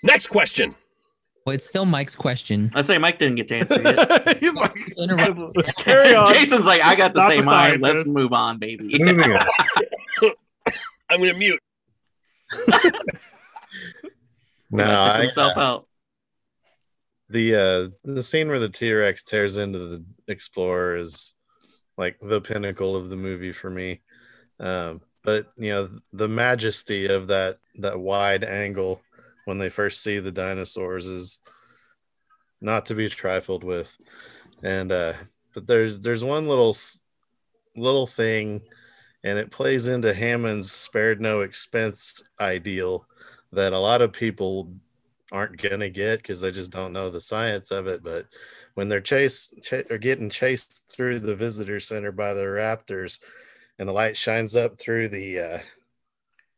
Next question. Well, it's still Mike's question. I say Mike didn't get to answer yet. He's like, Interrupt. carry on. Jason's like, I got to Not say the mine. Let's scientist. move on, baby. Moving on. I'm gonna mute. No, Took I, himself out. the uh the scene where the T-Rex tears into the Explorer is like the pinnacle of the movie for me. Um, but you know the majesty of that that wide angle when they first see the dinosaurs is not to be trifled with. And uh but there's there's one little little thing and it plays into Hammond's spared no expense ideal that a lot of people aren't gonna get because they just don't know the science of it. But when they're chased, ch- are getting chased through the visitor center by the raptors, and the light shines up through the uh,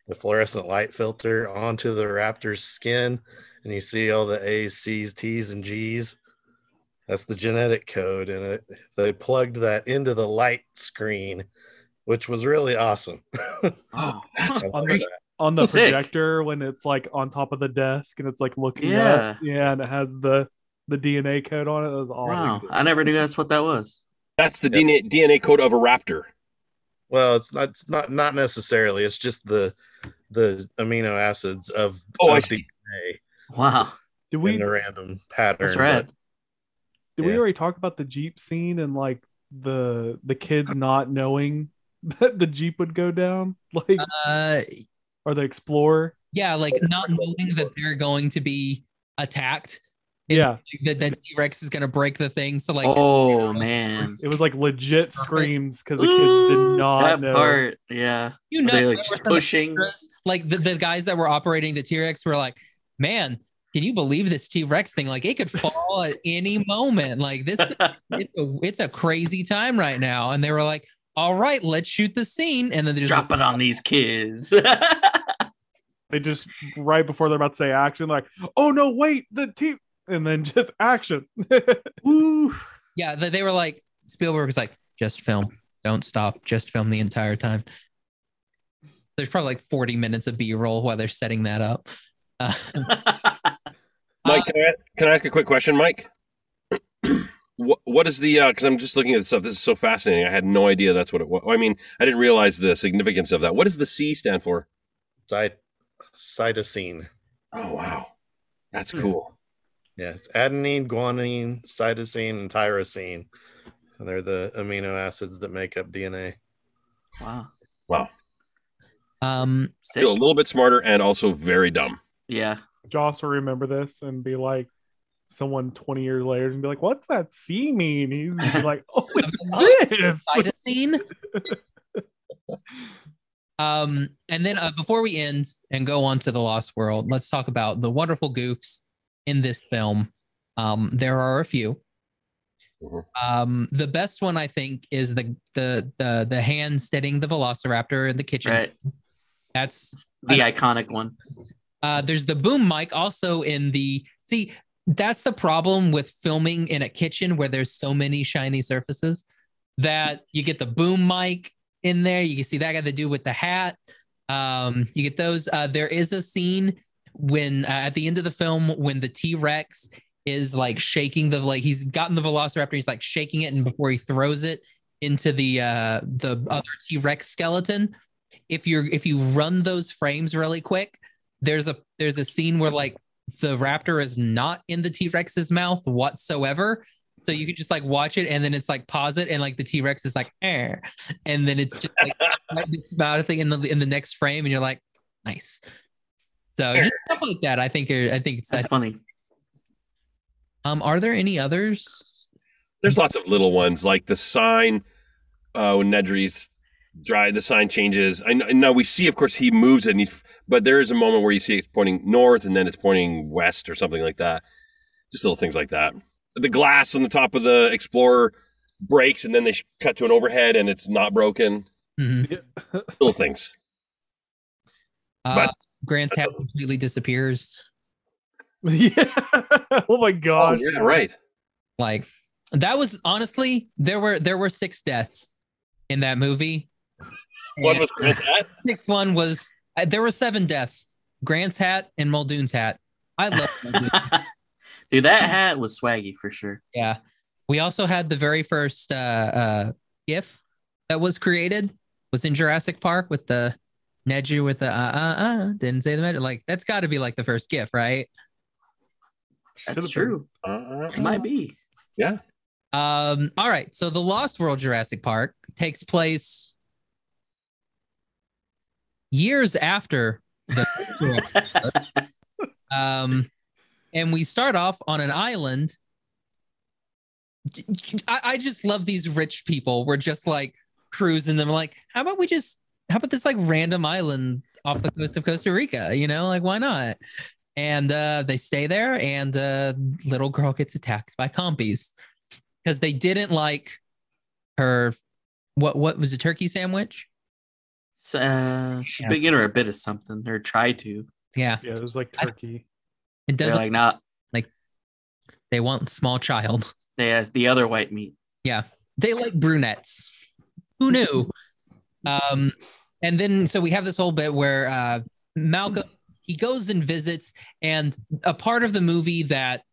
the fluorescent light filter onto the raptor's skin, and you see all the A's, C's, T's, and G's. That's the genetic code, and it, they plugged that into the light screen, which was really awesome. Oh, That's On great. the, on the Sick. projector when it's like on top of the desk and it's like looking Yeah. up. Yeah, and it has the the DNA code on it. That was awesome. wow. I never knew that's what that was. That's the DNA, DNA code of a raptor. Well, it's not it's not not necessarily. It's just the the amino acids of, Oh, I of the see. DNA Wow. Did in we the random pattern. That's but- rad. did we already talk about the Jeep scene and like the the kids not knowing that the Jeep would go down? Like Uh, or the Explorer? yeah, like not knowing that they're going to be attacked And Yeah. that that T Rex is gonna break the thing. So like, oh man, It was like legit screams because the kids did not that know. part. Yeah, you know, they like just pushing. extras, like the, the guys that were operating the T Rex were like, man. Can you believe this T Rex thing? Like it could fall at any moment. Like this, it's a, it's a crazy time right now. And they were like, "All right, let's shoot the scene." And then they just Drop it on these kids. They just right before they're about to say action, like, oh no, wait, the team, and then just action. Woo. Yeah, they, they were like Spielberg was like, just film, don't stop, just film the entire time. There's probably like 40 minutes of B-roll while they're setting that up. Uh, Mike, can I, can I ask a quick question, Mike? what what is the? Because I'm just looking at this stuff. This is so fascinating. I had no idea that's what it was. I mean, I didn't realize the significance of that. What does the C stand for? Cyt- cytosine. Oh wow, that's Hmm. cool. Yeah, it's adenine, guanine, cytosine, and tyrosine. And they're the amino acids that make up DNA. wow. Wow, um, I feel a little bit smarter and also very dumb. Yeah. Joss will remember this and be like, someone 20 years later and be like, what's that C mean? He's like, oh, it's this. cytosine. um, and then uh, before we end and go on to the Lost World, let's talk about the wonderful goofs in this film. Um, there are a few. Mhm. Um, the best one I think is the the the the hand steadying the Velociraptor in the kitchen. Right. That's The iconic one. uh, there's the boom mic also in the see. That's the problem with filming in a kitchen where there's so many shiny surfaces that you get the boom mic in there. You can see that guy to do with the hat. Um, you get those. Uh, there is a scene when uh, at the end of the film when the T Rex is like shaking the like he's gotten the Velociraptor. He's like shaking it, and before he throws it into the uh, the other T Rex skeleton, if you're if you run those frames really quick, there's a there's a scene where like the raptor is not in the T-Rex's mouth whatsoever. So you can just like watch it and then it's like pause it and like the T-Rex is like eh. and then it's just like its mouth thing in the in the next frame and you're like nice. So just stuff like that. I think I think it's That's funny. um are there any others? There's lots of little ones like the sign uh, when Nedry's dry. The sign changes. I know, I know we see, of course, he moves it, and he, but there is a moment where you see it's pointing north and then it's pointing west or something like that. Just little things like that. The glass on the top of the Explorer breaks, and then they cut to an overhead, and it's not broken. Mhm. Little things. Uh, But- Grant's hat completely disappears. yeah. oh my Oh, gosh. yeah, right. Like that was honestly there were there were six deaths in that movie. One And- was Grant's hat. sixth one was uh, there were seven deaths. Grant's hat and Muldoon's hat. I love Muldoon. Dude, that hat was swaggy for sure. yeah. We also had the very first uh, uh, GIF that was created was in Jurassic Park with the Nedry with the uh uh uh didn't say the magic. Like that's got to be like the first GIF, right? That's Should've true. Uh, It might be. Yeah. Um. All right. So the Lost World Jurassic Park takes place years after the Um, and we start off on an island. I, I just love these rich people. We're just like cruising them. Like, how about we just, how about this like random island off the coast of Costa Rica? You know, like why not? And uh, they stay there, and uh, little girl gets attacked by compies because they didn't like her. What what was a turkey sandwich? So, uh, she's Yeah. been getting her a bit of something or try to. Yeah, Yeah, it was like I- turkey. it They're doesn't. like, not like they want small child. they have the other white meat. Yeah, they like brunettes. Who knew? Um, and then so we have this whole bit where uh, Malcolm he goes and visits, and a part of the movie that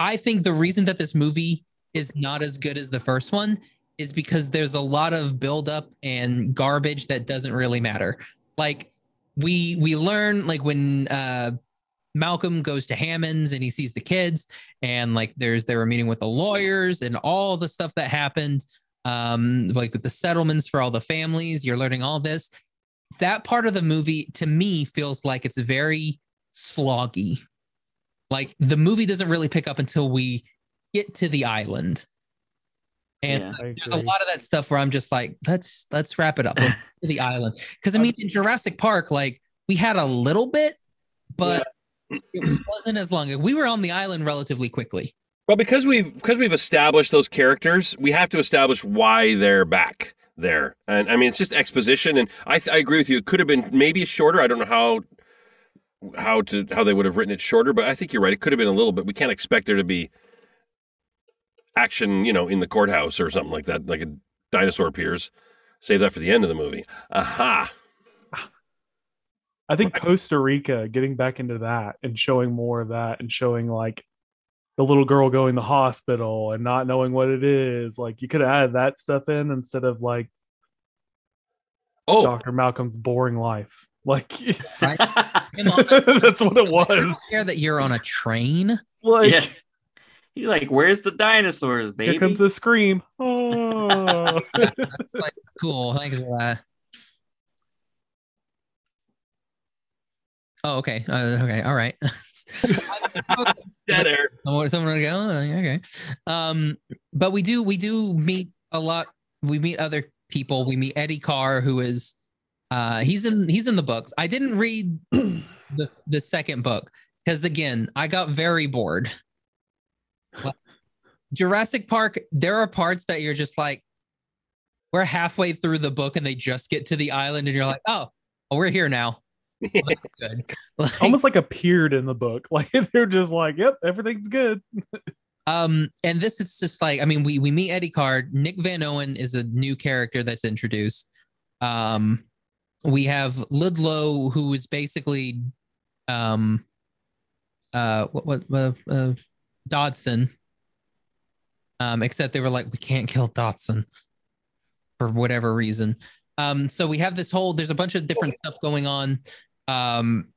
I think the reason that this movie is not as good as the first one is because there's a lot of buildup and garbage that doesn't really matter. Like we we learn like when uh Malcolm goes to Hammond's and he sees the kids and like there's they were meeting with the lawyers and all the stuff that happened um like with the settlements for all the families you're learning all this that part of the movie to me feels like it's very sloggy Like the movie doesn't really pick up until we get to the island. And Yeah. There's a lot of that stuff where I'm just like, let's let's wrap it up Let's to the island. Because I mean, in Jurassic Park, like we had a little bit, but it wasn't as long. We were on the island relatively quickly. Well, because we've because we've established those characters, we have to establish why they're back there. And I mean, it's just exposition. And I I agree with you. It could have been maybe shorter. I don't know how how to how they would have written it shorter, but I think you're right. It could have been a little bit. We can't expect there to be action, you know, in the courthouse or something like that, like a dinosaur appears. Save that for the end of the movie. Aha. I think Costa Rica getting back into that and showing more of that and showing like the little girl going to the hospital and not knowing what it is. Like you could have added that stuff in instead of like Oh, Dr. Malcolm's boring life. Like Right. That's what it I was. don't care that you're on a train. Like yeah. You're like, where's the dinosaurs, baby? here comes a scream. Oh. It's like cool. Thanks for that. Oh, okay. Uh, okay. All right. air. Someone, someone go. Oh, Okay. Um, but we do we do meet a lot. We meet other people. We meet Eddie Carr, who is uh he's in he's in the books. I didn't read the the second book because again, I got very bored. Jurassic Park, there are parts that you're just like, we're halfway through the book and they just get to the island, and you're like, oh, we're here now. Well, good. Like, Almost like appeared in the book. Like they're just like, yep, everything's good. Um, and this is just like, I mean, we we meet Eddie Carr. Nick Van Owen is a new character that's introduced. Um, we have Ludlow, who is basically, um, uh, what what uh, uh, Dodson. Um, except they were like, we can't kill Dodson for whatever reason. Um, so we have this whole. There's a bunch of different stuff going on. Um,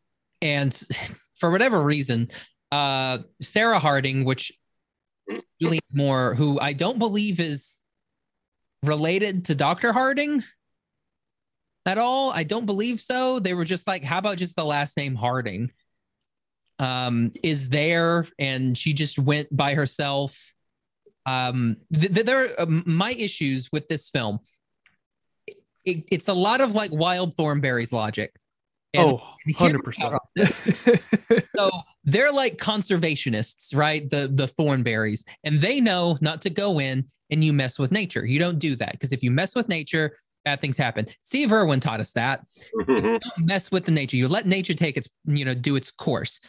and for whatever reason, uh, Sarah Harding, which Julianne Moore, who I don't believe is related to Dr. Harding at all. I don't believe so. They were just like, how about just the last name Harding? Um, is there, and she just went by herself. Um, th- th- there um, my issues with this film. It, it's a lot of like Wild Thornberry's logic. And- oh, and hear me 100%. out so they're like conservationists, right? The the Thornberries, and they know not to go in and you mess with nature. You don't do that because if you mess with nature, bad things happen. Steve Irwin taught us that. Mm-hmm. Don't mess with the nature. You let nature take its, you know, do its course.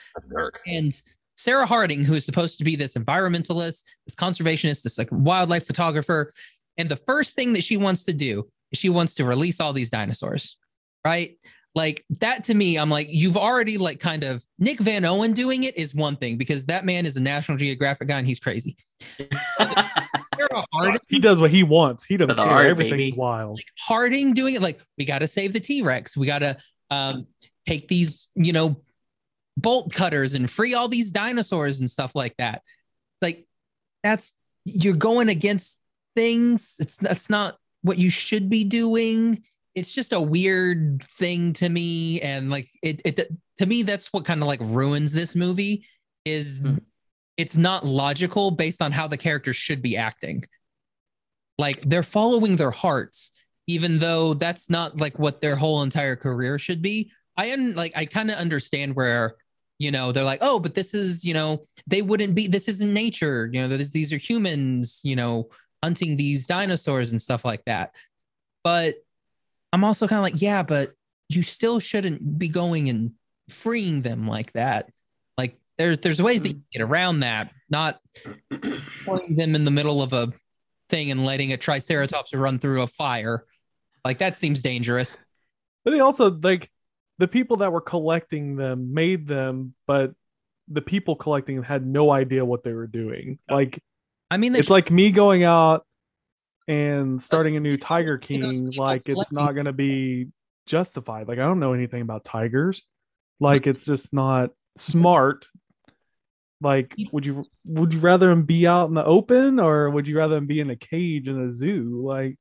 And Sarah Harding, who is supposed to be this environmentalist, this conservationist, this like wildlife photographer, and the first thing that she wants to do is she wants to release all these dinosaurs, right? Like that to me, I'm like, you've already like kind of Nick Van Owen doing it is one thing because that man is a National Geographic guy and he's crazy. Harding, he does what he wants. He doesn't For care. art, Everything's baby. wild. Harding doing it like we got to save the T Rex. We got to um, take these, you know, bolt cutters and free all these dinosaurs and stuff like that. It's like that's you're going against things. It's that's not what you should be doing. It's just a weird thing to me, and like it, it to me, that's what kind of like ruins this movie. Is Hmm. it's not logical based on how the characters should be acting. Like they're following their hearts, even though that's not like what their whole entire career should be. I am like I kind of understand where you know they're like, oh, but this is you know they wouldn't be. This isn't nature. You know, this, these are humans. You know, hunting these dinosaurs and stuff like that. But I'm also kind of like, yeah, but you still shouldn't be going and freeing them like that. Like there's there's ways that you can get around that, not putting them in the middle of a thing and letting a triceratops run through a fire. Like that seems dangerous. But they also like the people that were collecting them made them, but the people collecting them had no idea what they were doing. Like I mean, they it's like me going out and starting a new Tiger King. Like it's not going to be justified. Like I don't know anything about tigers. Like it's just not smart. Like would you would you rather them be out in the open or would you rather them be in a cage in a zoo? Like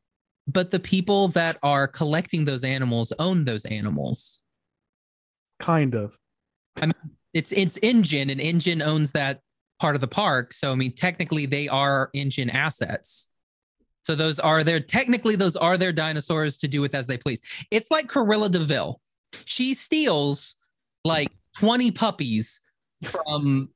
but the people that are collecting those animals own those animals. kind of. I mean, it's it's InGen, and InGen owns that part of the park. So I mean, technically, they are InGen assets. So those are their technically those are their dinosaurs to do with as they please. It's like Cruella de Vil. She steals like 20 puppies from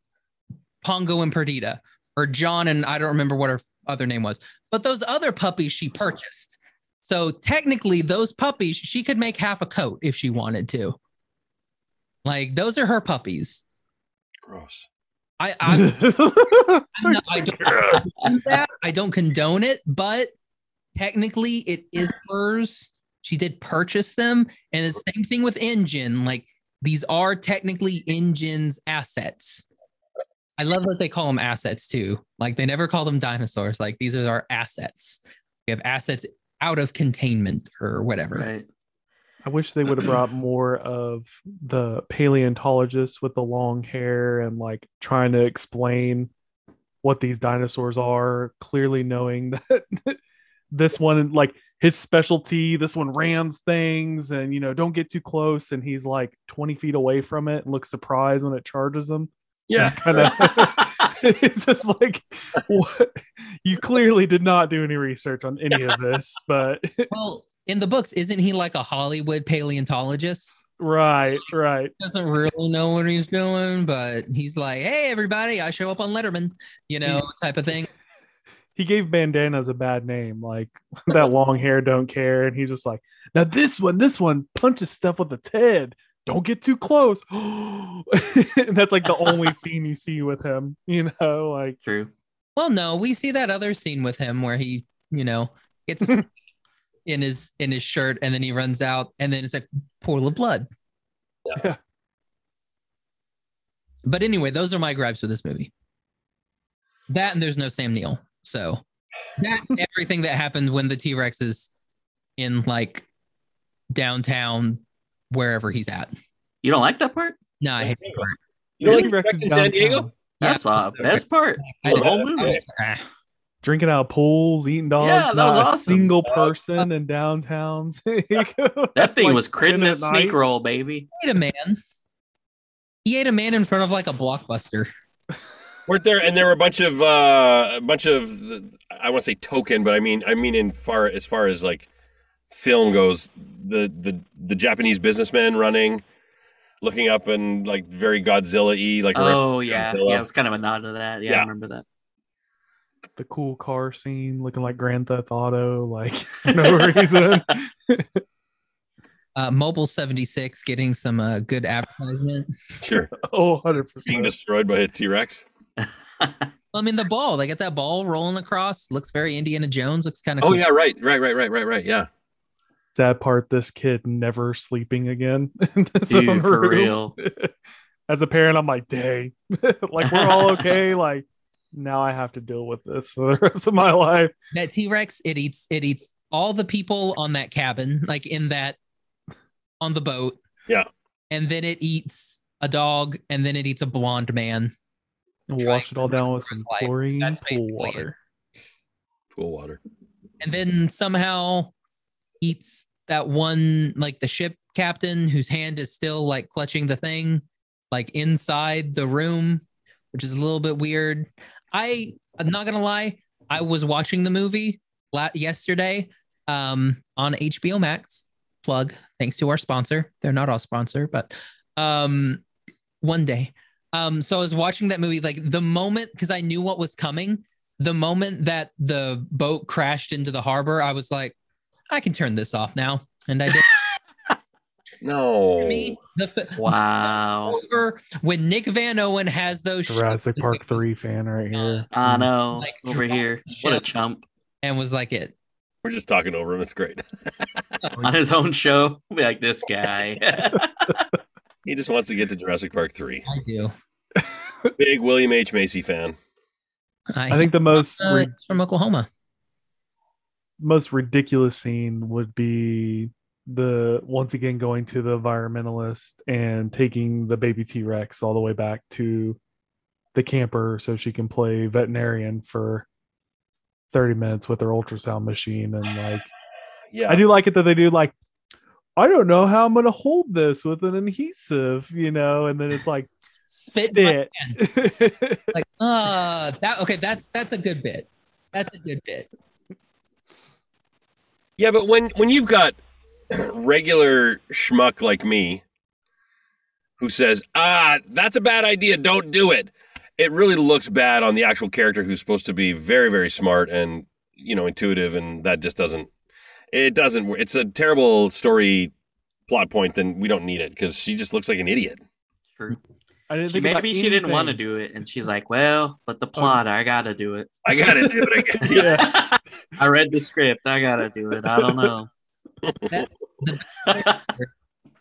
Pongo and Perdita, or John and I don't remember what her other name was, but those other puppies she purchased. So technically, those puppies she could make half a coat if she wanted to. Like those are her puppies. Gross. I I, I'm not- I don't. I don't condone it, but technically it is hers. She did purchase them, and the same thing with InGen. Like these are technically InGen's assets. I love that they call them assets too. Like they never call them dinosaurs. Like these are our assets. We have assets out of containment or whatever. Right. I wish they would have brought more of the paleontologists with the long hair and like trying to explain what these dinosaurs are, clearly knowing that this one, like his specialty, this one rams things and, you know, don't get too close. And he's like 20 feet away from it and looks surprised when it charges him. Yeah. Kinda- it's just like, what? you clearly did not do any research on any of this, but Well, in the books, isn't he like a Hollywood paleontologist? right, right. doesn't really know what he's doing, but he's like, "Hey, everybody, I show up on Letterman," you know, type of thing. he gave bandanas a bad name, like that long hair don't care, and he's just like, now this one, this one punches stuff with its head. Don't get too close. and that's like the only scene you see with him, you know, like True. Well, no, we see that other scene with him where he, you know, gets in his in his shirt, and then he runs out, and then it's a pool of blood. Yeah. But anyway, those are my gripes with this movie. That and there's no Sam Neill. So that everything that happened when the T Rex is in like downtown, wherever he's at. You don't like that part? No, I hate me. that part. You don't like T-Rex T-Rex in San Diego? downtown. That's the best part. I of the don't- whole movie. Drinking out of pools, eating dogs. Yeah, that not was a awesome. single person in downtowns. That thing Like was 10 critting at that roll, baby. He ate a man. He ate a man in front of like a blockbuster. Weren't there? And there were a bunch of uh, a bunch of I want to say token, but I mean I mean in far as far as like film goes, the the the Japanese businessman running, looking up and like very Godzilla y like. Oh yeah, Godzilla. yeah. It was kind of a nod to that. Yeah, I remember that. The cool car scene looking like Grand Theft Auto, like no reason. Uh, Mobile 76 getting some uh, good advertisement. sure oh, 100%. being destroyed by a T Rex. I mean, the ball, they get that ball rolling across. Looks very Indiana Jones. Looks kind of Oh cool. yeah, right, right, right, right, right, right. Yeah. sad part this kid never sleeping again Dude, for real. as a parent i'm like dang like we're all okay like now i have to deal with this for the rest of my life That T Rex, it eats, it eats all the people on that cabin, like in that, on the boat. Yeah. And then it eats a dog, and then it eats a blonde man. and Trying wash it all down with some Like, chlorine that's pool basically water Pool water. and then somehow eats that one like the ship captain whose hand is still like clutching the thing like inside the room which is a little bit weird i i'm not gonna lie i was watching the movie la- yesterday um on hbo max plug thanks to our sponsor they're not all sponsor but um one day um so i was watching that movie like the moment because i knew what was coming the moment that the boat crashed into the harbor, I was like, I can turn this off now. And I did. No. Me, the f- Wow. over when Nick Van Owen has those jurassic shots park 3 fan right here I know. Like, Over here. What a ship. chump. and was like it. We're just talking over him. It's great. On his own show. Be like this guy. he just wants to get to Jurassic Park three. I do. Big William H Macy fan. i think the most uh, ri- it's from Oklahoma. most ridiculous scene would be the once again going to the environmentalist and taking the baby T-Rex all the way back to the camper so she can play veterinarian for 30 minutes with her ultrasound machine and like Yeah. I do like it that they do like I don't know how I'm gonna hold this with an adhesive, you know, and then it's like Spit. in my spit. Like, uh, that okay. That's that's a good bit. That's a good bit. Yeah, but when when you've got regular schmuck like me who says, "Ah, that's a bad idea, don't do it." It really looks bad on the actual character who's supposed to be very very smart and, you know, intuitive and that just doesn't it doesn't work. It's a terrible story plot point then we don't need it cuz she just looks like an idiot. True. I didn't She, maybe she didn't want to do it, and she's like, "Well, but the plot, I gotta do it." I got to do it again. Yeah. I read the script. I gotta do it. I don't know. That's the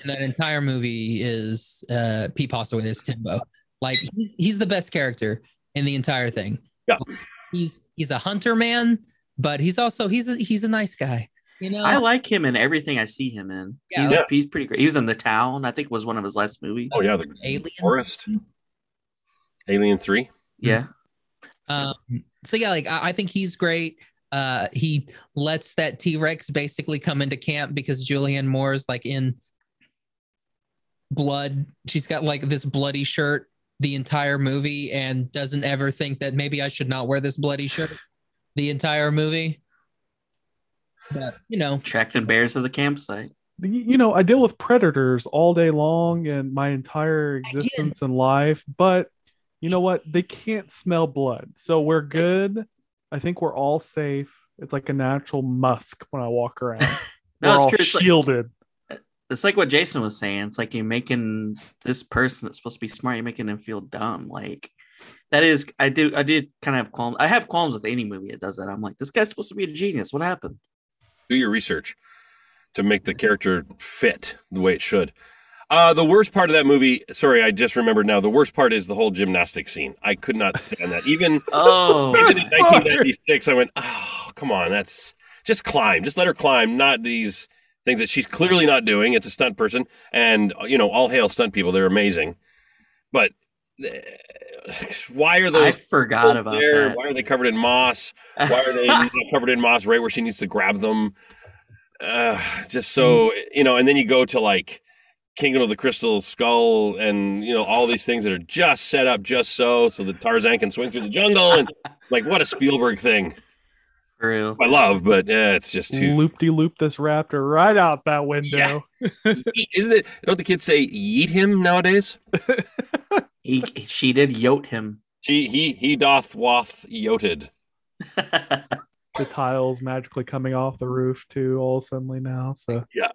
in that entire movie is uh Pete Postlethwaite as Tembo. Like he's, he's the best character in the entire thing. Yeah. He's he's a hunter man, but he's also he's a he's a nice guy. You know, I like him in everything I see him in. Yeah, he's, Yeah. he's pretty great. He was in The Town. I think was one of his last movies. Oh yeah, the aliens. forest. Alien 3. yeah. Um, so yeah, like I, I think he's great. Uh, he lets that T Rex basically come into camp because Julianne Moore's like in blood. She's got like this bloody shirt the entire movie and doesn't ever think that maybe I should not wear this bloody shirt the entire movie. But you know, Attracting bears to the campsite. You know, I deal with predators all day long and my entire existence and life, but you know what? They can't smell blood. So we're good. I think we're all safe. It's like a natural musk when I walk around. No, we're it's true. It's like, shielded. it's like what Jason was saying. It's like you're making this person that's supposed to be smart, you're making them feel dumb. Like that is, I do, I did kind of have qualms. I have qualms with any movie that does that. I'm like, this guy's supposed to be a genius. What happened? do your research to make the character fit the way it should. Uh, the worst part of that movie, sorry, I just remembered now. The worst part is the whole gymnastic scene. I could not stand that. Even, Oh, even in 1996, I went, oh, come on, that's just climb. Just let her climb, not these things that she's clearly not doing. It's a stunt person. And, you know, all hail stunt people. They're amazing. But uh, why are those I forgot about there? that. Why are they covered in moss? Why are they not covered in moss right where she needs to grab them? Uh, just so you know, and then you go to like Kingdom of the Crystal Skull, and you know all these things that are just set up just so, so that Tarzan can swing through the jungle, and like what a Spielberg thing. For real. I love, but yeah, it's just too. Loop de loop this raptor right out that window. Isn't it? Don't the kids say "yeet him" nowadays? He, she did yote him. She he he doth wath yoted. The tiles magically coming off the roof too, all suddenly now. So Yeah,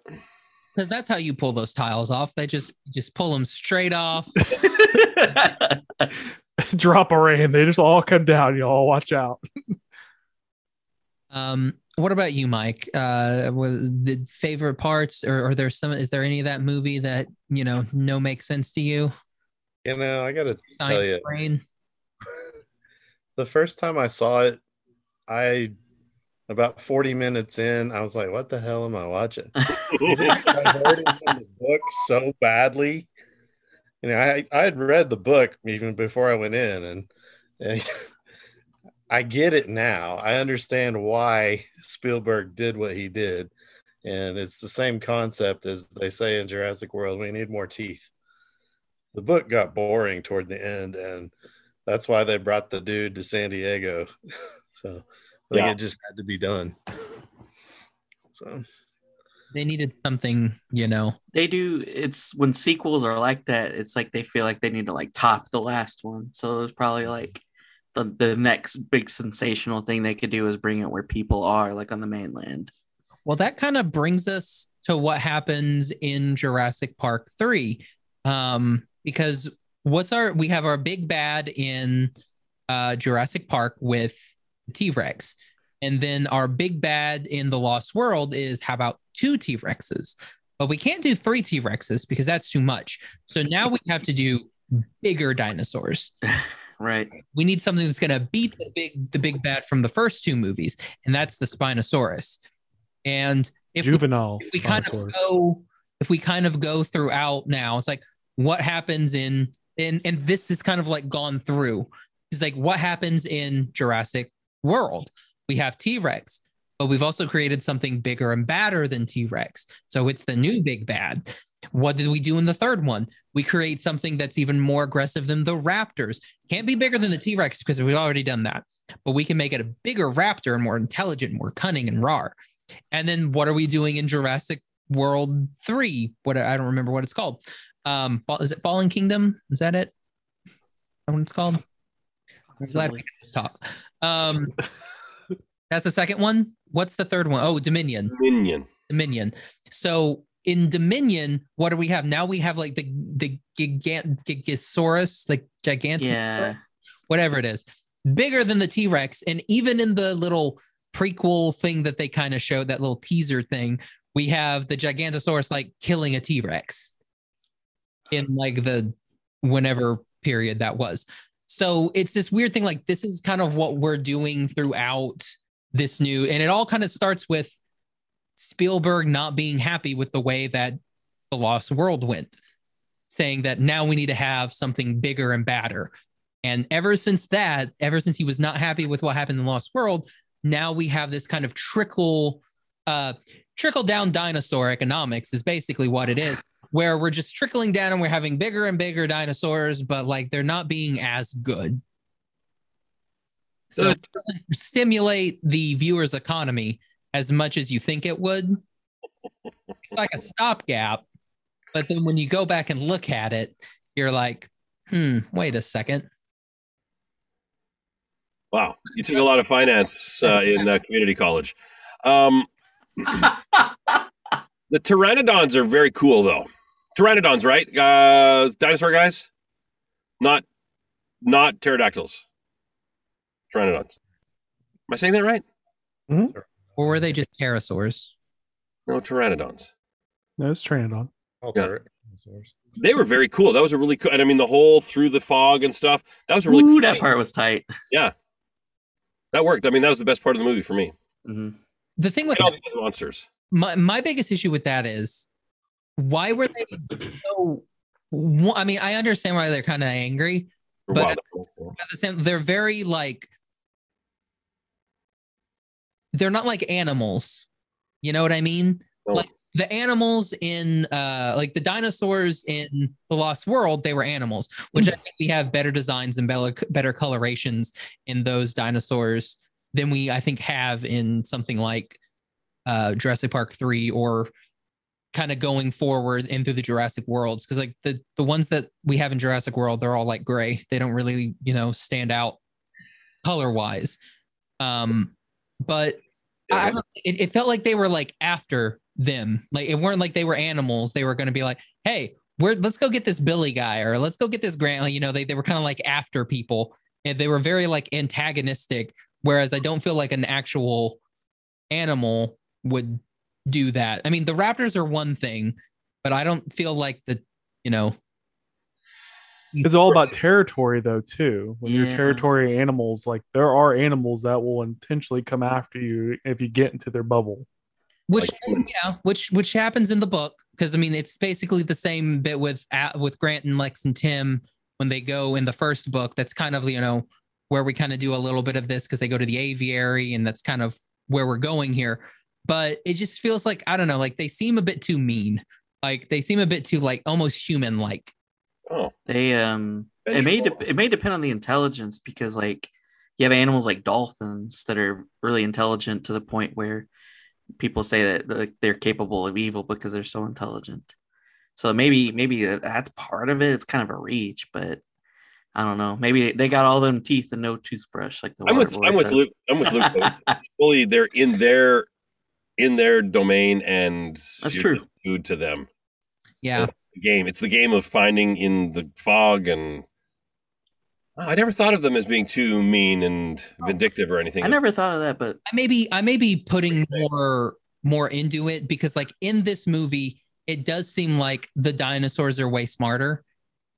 because that's how you pull those tiles off. They just just pull them straight off. drop a rain. They just all come down, y'all. Watch out. Um, what about you, Mike? Uh, was the favorite parts, or are there some? Is there any of that movie that you know no makes sense to you? You know, I gotta tell Science you, brain. the first time I saw it, I about 40 minutes in, I was like, what the hell am I watching? I heard it in the book so badly. You know, I, I had read the book even before I went in, and, and I get it now. I understand why Spielberg did what he did. And it's the same concept as they say in Jurassic World we need more teeth. The book got boring toward the end, and that's why they brought the dude to San Diego. so I think Yeah. it just had to be done. So They needed something, you know. they do it's when sequels are like that it's like they feel like they need to like top the last one so it was probably like the, the next big sensational thing they could do is bring it where people are like on the mainland Well, that kind of brings us to what happens in Jurassic Park 3. Um, because what's our we have our big bad in uh Jurassic Park with T-Rex. And then our big bad in the Lost World is how about two T-Rexes? But we can't do three T-Rexes because that's too much. So now we have to do bigger dinosaurs. right We need something that's going to beat the big the big bad from the first two movies, and that's the Spinosaurus. And if we Juvenile. if we kind of go if we kind of go throughout now it's like what happens in and and this is kind of like gone through it's like what happens in jurassic world we have t-rex but we've also created something bigger and badder than T Rex. So it's the new big bad. What did we do in the third one? We create something that's even more aggressive than the Raptors. Can't be bigger than the T Rex because we've already done that, but we can make it a bigger raptor and more intelligent, more cunning and raw. And then what are we doing in Jurassic World 3? What I don't remember what it's called. Um, is it Fallen Kingdom? Is that it? That what it's called? I'm glad we can just talk. Um, that's the second one. What's the third one? Oh, Dominion. Minion. Dominion. So in Dominion, what do we have now? We have like the the gigant Gigasaurus, like gigantic, Yeah. whatever it is, bigger than the T Rex. And even in the little prequel thing that they kind of showed, that little teaser thing, we have the Gigantosaurus like killing a T Rex in like the whenever period that was. So it's this weird thing. Like this is kind of what we're doing throughout this new, and it all kind of starts with Spielberg not being happy with the way that the Lost World went, saying that now we need to have something bigger and badder. And ever since that, ever since he was not happy with what happened in The Lost World, now we have this kind of trickle, uh, trickle down dinosaur economics is basically what it is, where we're just trickling down and we're having bigger and bigger dinosaurs, but like they're not being as good. So it doesn't stimulate the viewer's economy as much as you think it would. It's like a stopgap, but then when you go back and look at it, you're like, hmm, wait a second. Wow, you took a lot of finance uh, in uh, community college. Um, the pteranodons are very cool, though. Pteranodons, right? Uh, dinosaur guys, not not pterodactyls. Pteranodons. Am I saying that right? Or were they just pterosaurs? No, pteranodons. No, it's Trandon. All Yeah. They were very cool. That was a really cool. And I mean, the whole through the fog and stuff. That was a really Ooh, cool. that scene. part was tight. Yeah, that worked. I mean, that was the best part of the movie for me. hmm The thing with And monsters. my my biggest issue with that is why were they so I mean, I understand why they're kind of angry. But- animals. At the same, they're very like they're not like animals. You know what I mean? No. Like the animals in uh like the dinosaurs in the Lost World, they were animals, which I think we have better designs and better better colorations in those dinosaurs than we I think have in something like uh Jurassic Park 3 or kind of going forward into the Jurassic worlds because like the the ones that we have in Jurassic World they're all like gray. They don't really you know stand out color wise um but I, I it, it felt like they were like after them. Like it weren't like they were animals. They were going to be like hey we're let's go get this Billy guy or let's go get this Grant you know they, they were kind of like after people. And they were very like antagonistic whereas I don't feel like an actual animal would do that. I mean, the Raptors are one thing, but I don't feel like the, you know, It's all about territory, though, too. When you're territory animals, like there are animals that will intentionally come after you if you get into their bubble. which Like yeah, which which happens in the book because I mean it's basically the same bit with A- with Grant and Lex and Tim when they go in the first book. That's kind of you know where we kind of do a little bit of this because they go to the aviary and that's kind of where we're going here. But it just feels like I don't know, like they seem a bit too mean. Like they seem a bit too like almost human like. Oh, They um, it may de- it may depend on the intelligence because like you have animals like dolphins that are really intelligent to the point where people say that like, they're capable of evil because they're so intelligent. So maybe maybe that's part of it. It's kind of a reach, but I don't know. Maybe they got all them teeth and no toothbrush, like the I'm with I'm with said. Luke. I'm with Luke. fully, they're in their in their domain, and That's true. Food to them. Yeah. The game. It's the game of finding in the fog, and Oh, I never thought of them as being too mean and vindictive or anything. I never thought of that, but I may be I may be putting more more into it because like in this movie, it does seem like the dinosaurs are way smarter.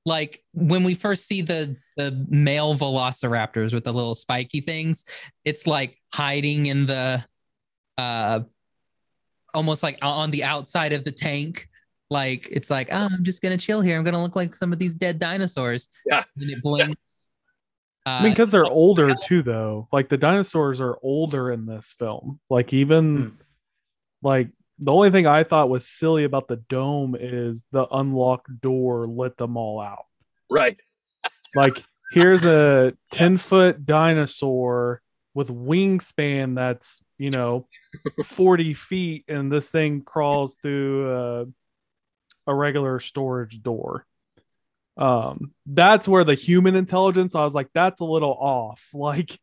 Like when we first see the the male velociraptors with the little spiky things, it's like hiding in the uh almost like on the outside of the tank. Like it's like, oh, I'm just gonna chill here. I'm gonna look like some of these dead dinosaurs. Yeah. And it blinks. I mean, Uh, because they're older too, though. Like the dinosaurs are older in this film. Like even Hmm. like the only thing I thought was silly about the dome is the unlocked door let them all out. Right. Like here's a 10 foot dinosaur with wingspan that's, you know, 40 feet, and this thing crawls through uh, a regular storage door. Um, that's where the human intelligence, I was like, that's a little off. Like,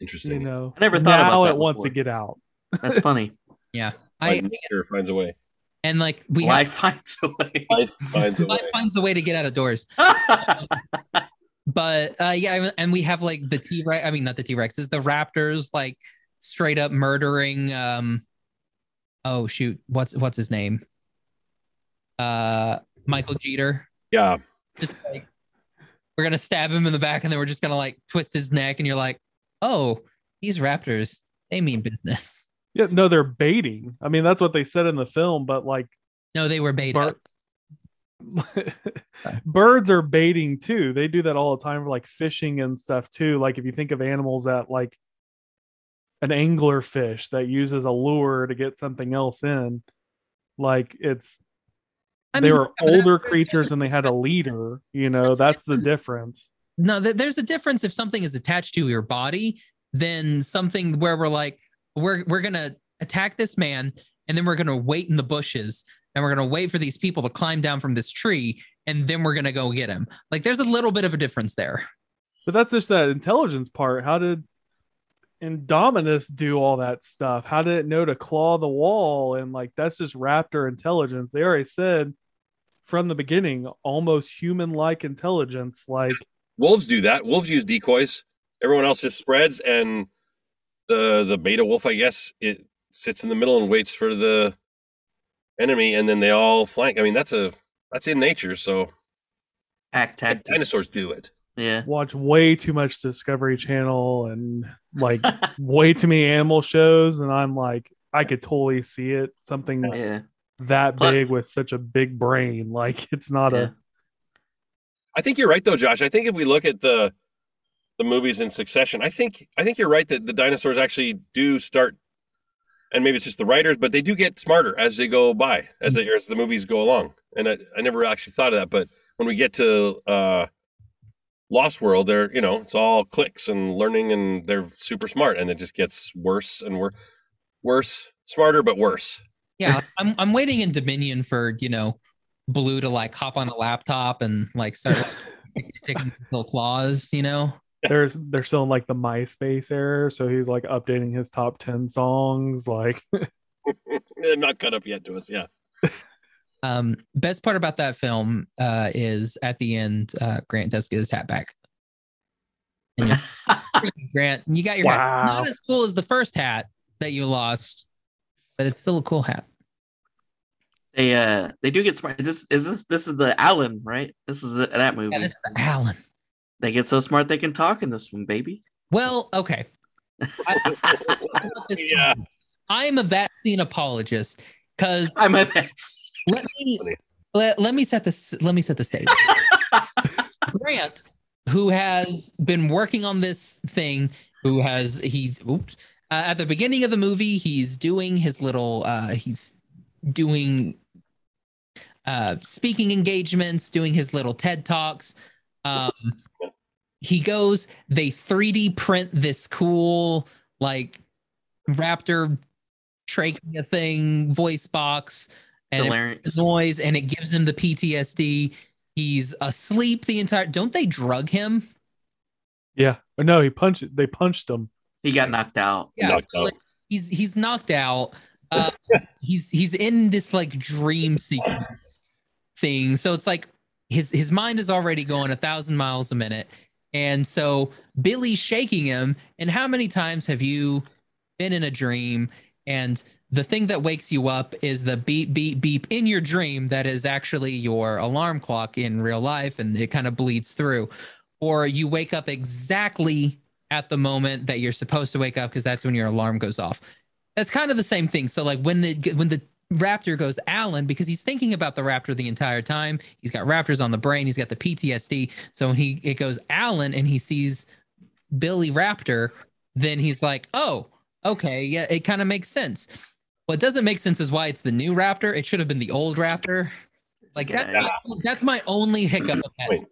Interesting. you know, I never thought now about that it wants to get out. That's funny. I Like, I nature guess- finds a way. and like we have, Life finds a way. Life finds a way. life finds a way to get out of doors. But uh yeah, and we have like the T Rex. I mean, not the T Rexes, the Raptors, like straight up murdering. Um, oh shoot, what's what's his name? Uh, Michael Jeter. Yeah. Just like we're gonna stab him in the back, and then we're just gonna like twist his neck, and you're like, oh, these Raptors, they mean business. Yeah, no, they're baiting. I mean, that's what they said in the film, but like No, they were baiting. Birds are baiting too. They do that all the time for like fishing and stuff too. Like if you think of animals that like an angler fish that uses a lure to get something else in, like it's I they mean, were older creatures and they had a leader. You know, that's the difference. No, there's a difference if something is attached to your body than something where we're like, we're we're gonna attack this man, and then we're gonna wait in the bushes, and we're gonna wait for these people to climb down from this tree, and then we're gonna go get him. Like, there's a little bit of a difference there. But that's just that intelligence part. How did Indominus do all that stuff? How did it know to claw the wall? And like that's just raptor intelligence. They already said from the beginning, almost human-like intelligence. Like Wolves do that. Wolves use decoys. Everyone else just spreads, and the the beta wolf, I guess, it sits in the middle and waits for the enemy, and then they all flank. I mean, that's a that's in nature. So act tactics. dinosaurs do it. Yeah. watch way too much Discovery Channel and like way too many animal shows, and I'm like, I could totally see it. Something yeah. that Pl- big with such a big brain. Like it's not Yeah. a I think you're right, though, Josh. I think if we look at the the movies in succession, I think I think you're right that the dinosaurs actually do start, and maybe it's just the writers, but they do get smarter as they go by, as they as the movies go along. And I, I never actually thought of that, but when we get to uh, Lost World, they're you know it's all clicks and learning, and they're super smart, and it just gets worse and worse, worse, smarter but worse. Yeah, I'm I'm waiting in Dominion for you know Blue to like hop on a laptop and like start like, taking his little claws. You know. there's they're still in like the MySpace era, so he's like updating his top ten songs. Like They're not cut up yet to us. Yeah. Um, best part about that film uh, is at the end, uh, Grant does get his hat back. And Grant, you got your hat. Not as cool as the first hat that you lost, but it's still a cool hat. They uh they do get smart. This is this this is the Alan, right? This is the, that movie. Yeah, this is the Alan. they get so smart they can talk in this one, baby. Well, okay. This Yeah. I am a vaccine apologist because I'm a that's let me let, let me set this let me set the stage. Grant, who has been working on this thing, who has he's oops uh, at the beginning of the movie, he's doing his little uh, he's doing uh, speaking engagements, doing his little TED talks. Um, he goes, they 3D print this cool like raptor trachea thing voice box and it larynx. noise and it gives him the PTSD. He's asleep the entire don't they drug him? yeah, or no, he punched. They punched him. He got knocked out. Yeah, Knocked so, out. like, he's he's knocked out. Uh, he's he's in this like dream sequence thing. So it's like his his mind is already going a thousand miles a minute. And so Billy's shaking him. And how many times have you been in a dream and the thing that wakes you up is the beep beep beep in your dream that is actually your alarm clock in real life and it kind of bleeds through. Or you wake up exactly at the moment that you're supposed to wake up because that's when your alarm goes off. That's kind of the same thing. So like when the when the raptor goes alan because he's thinking about the raptor the entire time he's got raptors on the brain he's got the ptsd so when he it goes alan and he sees Billy Raptor, then he's like, oh, okay, yeah, it kind of makes sense. What doesn't make sense is why it's the new Raptor. It should have been the old Raptor. Like that, Yeah. that's my only hiccup of that.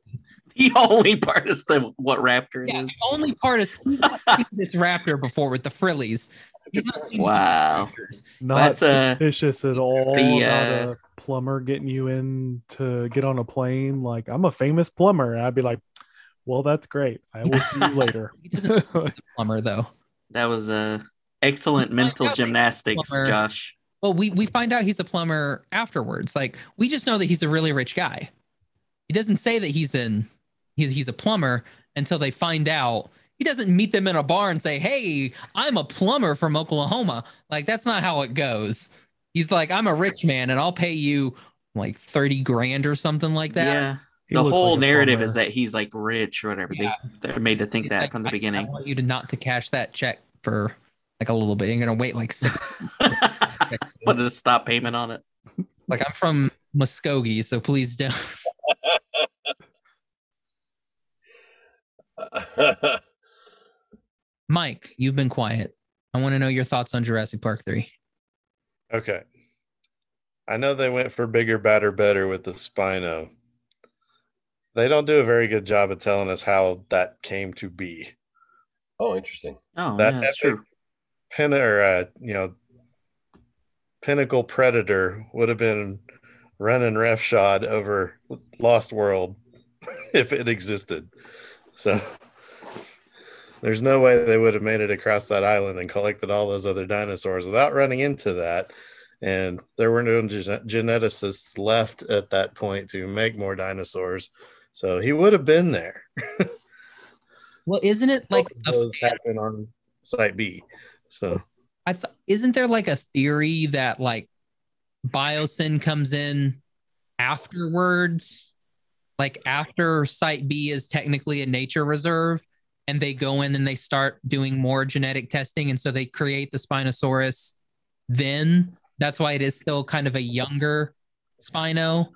The only part is the what raptor it Yeah, is. the only part is he's seen this raptor before with the frillies. He's not seen Wow. Not That's, uh, suspicious at all the, about uh, a plumber getting you in to get on a plane. Like, I'm a famous plumber. And I'd be like, well, that's great. I will see you later. He doesn't plumber though. That was uh, excellent mental out that he's a gymnastics. Josh. Well, we we find out he's a plumber afterwards. Like we just know that he's a really rich guy. He doesn't say that he's in he's he's a plumber until they find out. He doesn't meet them in a bar and say, "Hey, I'm a plumber from Oklahoma." Like that's not how it goes. He's like, "I'm a rich man and I'll pay you like 30 grand or something like that." Yeah. He The whole like narrative plumber. is that he's like rich or whatever. Yeah. They they're made to think He's that like, from the "I- beginning. I want you to not to cash that check for like a little bit. You're gonna wait like six. Put a stop payment on it. like I'm from Muskogee, so please don't. Mike, you've been quiet. I want to know your thoughts on Jurassic Park 3. Okay. I know they went for bigger, badder, better with the Spino. They don't do a very good job of telling us how that came to be. oh, interesting. Oh, That yeah, that's epic- true. Pin or uh, you know, pinnacle predator would have been running roughshod over Lost World if it existed. So there's no way they would have made it across that island and collected all those other dinosaurs without running into that. And there were no gene- geneticists left at that point to make more dinosaurs. So he would have been there. Well, isn't it like a, those happen on Site B. So I th- isn't there like a theory that like Biosyn comes in afterwards, like after Site B is technically a nature reserve, and they go in and they start doing more genetic testing, and so they create the Spinosaurus. Then that's why it is still kind of a younger Spino.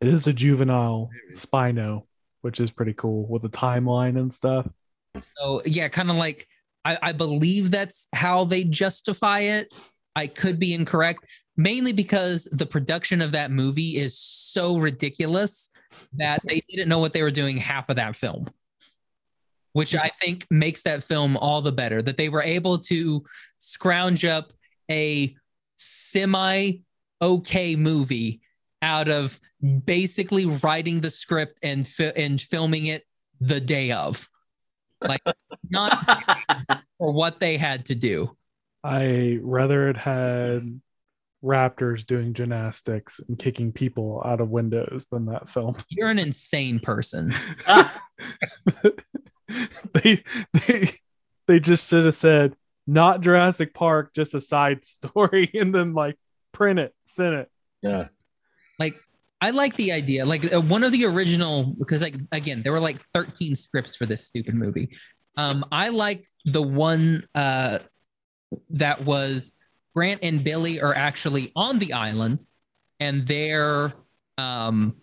It is a juvenile Spino, which is pretty cool with the timeline and stuff. So yeah, kind of like I, I believe that's how they justify it. I could be incorrect, mainly because the production of that movie is so ridiculous that they didn't know what they were doing half of that film. Which I think makes that film all the better. That they were able to scrounge up a semi okay movie out of basically writing the script and fi- and filming it the day of. Like it's not for what they had to do. I rather it had raptors doing gymnastics and kicking people out of windows than that film. You're an insane person. they they they just should have said not Jurassic Park, just a side story, and then like print it, send it. Yeah. Like I like the idea. Like uh, one of the original because like again, there were like 13 scripts for this stupid movie. Um I like the one uh that was Grant and Billy are actually on the island and they're um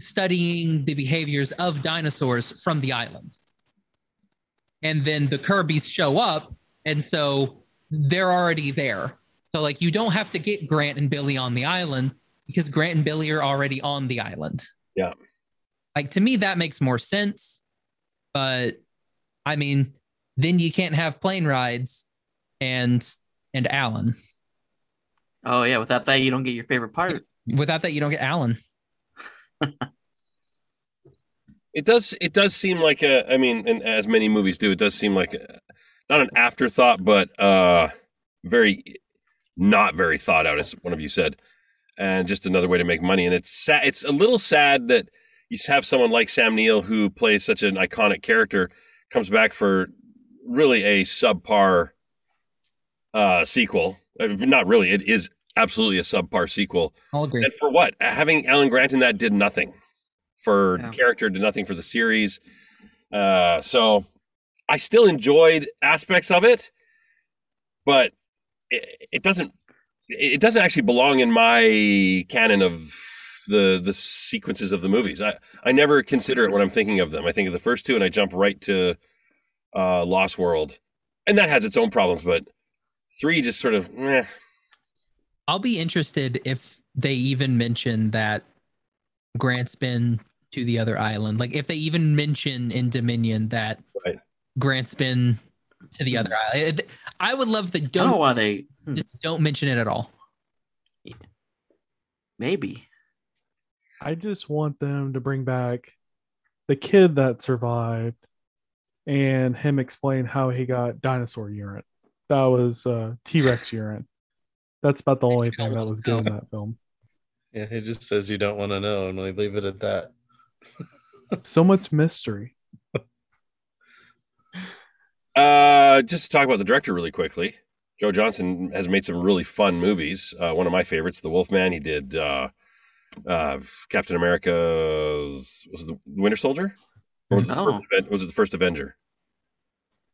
studying the behaviors of dinosaurs from the island. And then the Kirby's show up and so they're already there. So like you don't have to get Grant and Billy on the island because Grant and Billy are already on the island. Yeah. Like to me that makes more sense. But I mean, then you can't have plane rides and and Alan. oh yeah, without that you don't get your favorite part. Without that you don't get Alan. It does. It does seem like a. I mean, and as many movies do, it does seem like a, not an afterthought, but uh, very not very thought out, as one of you said, and just another way to make money. And it's sad. It's a little sad that you have someone like Sam Neill who plays such an iconic character comes back for really a subpar uh, sequel. Uh, Not really. It is absolutely a subpar sequel. I'll agree. And for what? Having Alan Grant in that did nothing for Yeah. the character, did nothing for the series. Uh, so I still enjoyed aspects of it, but it, it doesn't. It doesn't actually belong in my canon of the the sequences of the movies. I I never consider it when I'm thinking of them. I think of the first two and I jump right to uh Lost World. And that has its own problems, but three just sort of eh. I'll be interested if they even mention that Grant's been to the other island. Like if they even mention in Dominion that Right. Grant's been to the other island. I would love the don't know don't why they. hmm, don't mention it at all. Maybe. I just want them to bring back the kid that survived and him explain how he got dinosaur urine. That was uh, T Rex urine. That's about the only thing that was good in that film. Yeah, he just says you don't want to know, and we leave it at that. So much mystery. Uh, just to talk about the director really quickly. Joe Johnston has made some really fun movies. Uh, one of my favorites, The Wolfman. He did uh, uh, Captain America. Was it the Winter Soldier? Or was it, the Oh. first, was it the first Avenger?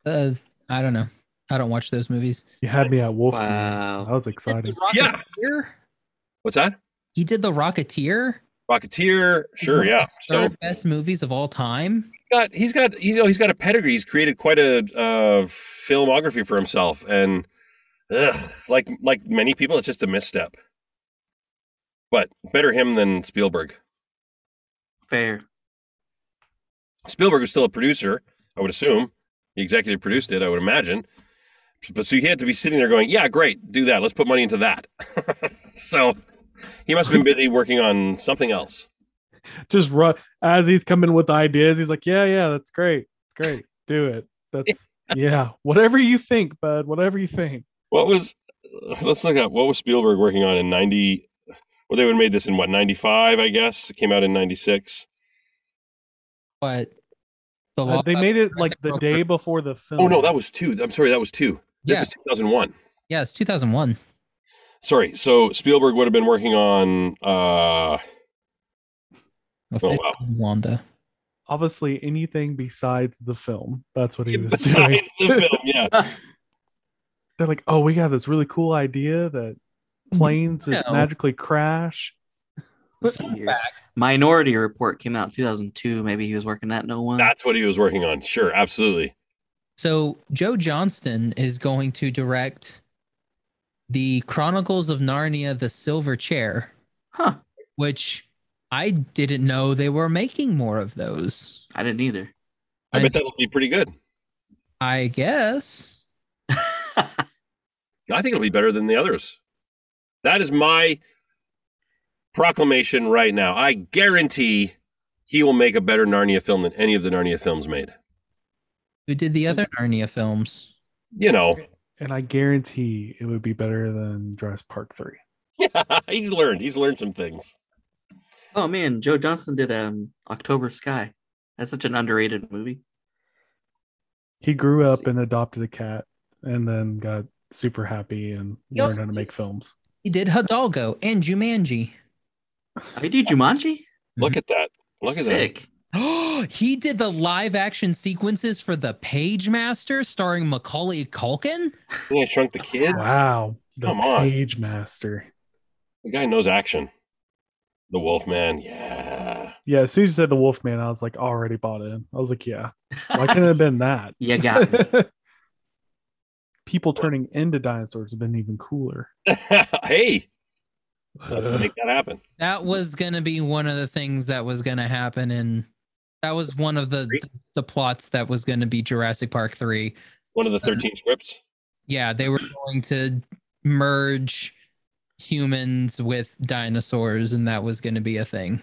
Uh, I don't know. I don't watch those movies. You had me at Wolf. Wow. That was He did exciting. Yeah. What's that? He did the Rocketeer. Rocketeer. Sure, yeah. So best movies of all time. Got he's got you know he's got a pedigree. He's created quite a uh, filmography for himself, and ugh, like like many people, it's just a misstep. But better him than Spielberg. Fair. Spielberg was still a producer, I would assume. He executive produced it, I would imagine. But so he had to be sitting there going, "Yeah, great, do that. Let's put money into that." so he must have been busy working on something else. Just run as he's coming with ideas. He's like, "Yeah, yeah, that's great. It's great. Do it. That's yeah. Whatever you think, bud. Whatever you think." What was? Let's look up what was Spielberg working on in ninety. Well, they would have made this in what ninety five, I guess. It came out in ninety six. But the Uh, they made it like the day before the film. Oh no, that was two. I'm sorry, that was two. This Yeah. is two thousand one. Yeah, it's 2001. Sorry, so Spielberg would have been working on. uh Official oh, wow. Wanda. obviously anything besides the film. That's what he was doing. Besides the film, yeah. They're like, "Oh, we got this really cool idea that planes just No. magically crash." Let's see here. Minority Report came out in 2002. Maybe he was working that no one. That's what he was working on. Sure, absolutely. So Joe Johnston is going to direct the Chronicles of Narnia: The Silver Chair, Huh. which I didn't know they were making more of those. I didn't either. I I- bet that'll be pretty good. I guess. I think it'll be better than the others. That is my proclamation right now. I guarantee he will make a better Narnia film than any of the Narnia films made. Who did the other Narnia films? You know, And I guarantee it would be better than Dress Park 3. Yeah, he's learned. He's learned some things. Oh man, Joe Johnston did um October Sky. That's such an underrated movie. He grew up and adopted a cat and then got super happy and He learned also how to make films. He did Hidalgo and Jumanji. I he did Jumanji. Look at that. Look at that. Sick. Oh, he did the live action sequences for The Page Master starring Macaulay Culkin. Yeah, shrunk the kid. Wow. The Come on. Page Master. The guy knows action. The Wolfman. Yeah. Yeah, as soon as you said the Wolfman, I was like already bought in. I was like, yeah. Why couldn't it have been that? You got me. People turning into dinosaurs have been even cooler. hey, let's make that happen. That was gonna be one of the things that was gonna happen, and that was one of the the plots that was gonna be Jurassic Park three. One of the 13 scripts. Yeah, they were going to merge humans with dinosaurs, and that was gonna be a thing.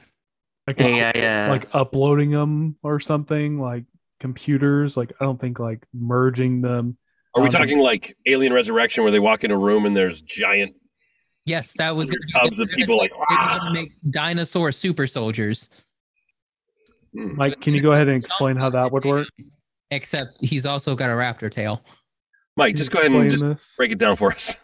Like, Hey, I, uh, like uploading them or something, like computers. Like, I don't think like merging them. Are we Um, talking like Alien Resurrection where they walk in a room and there's giant Yes, that was gonna be tubs of people like, gonna- they were "Ah." make dinosaur super soldiers. Hmm. Mike, can you go ahead and explain how that would work? Except he's also got a raptor tail. Mike, just go ahead and just this? break it down for us.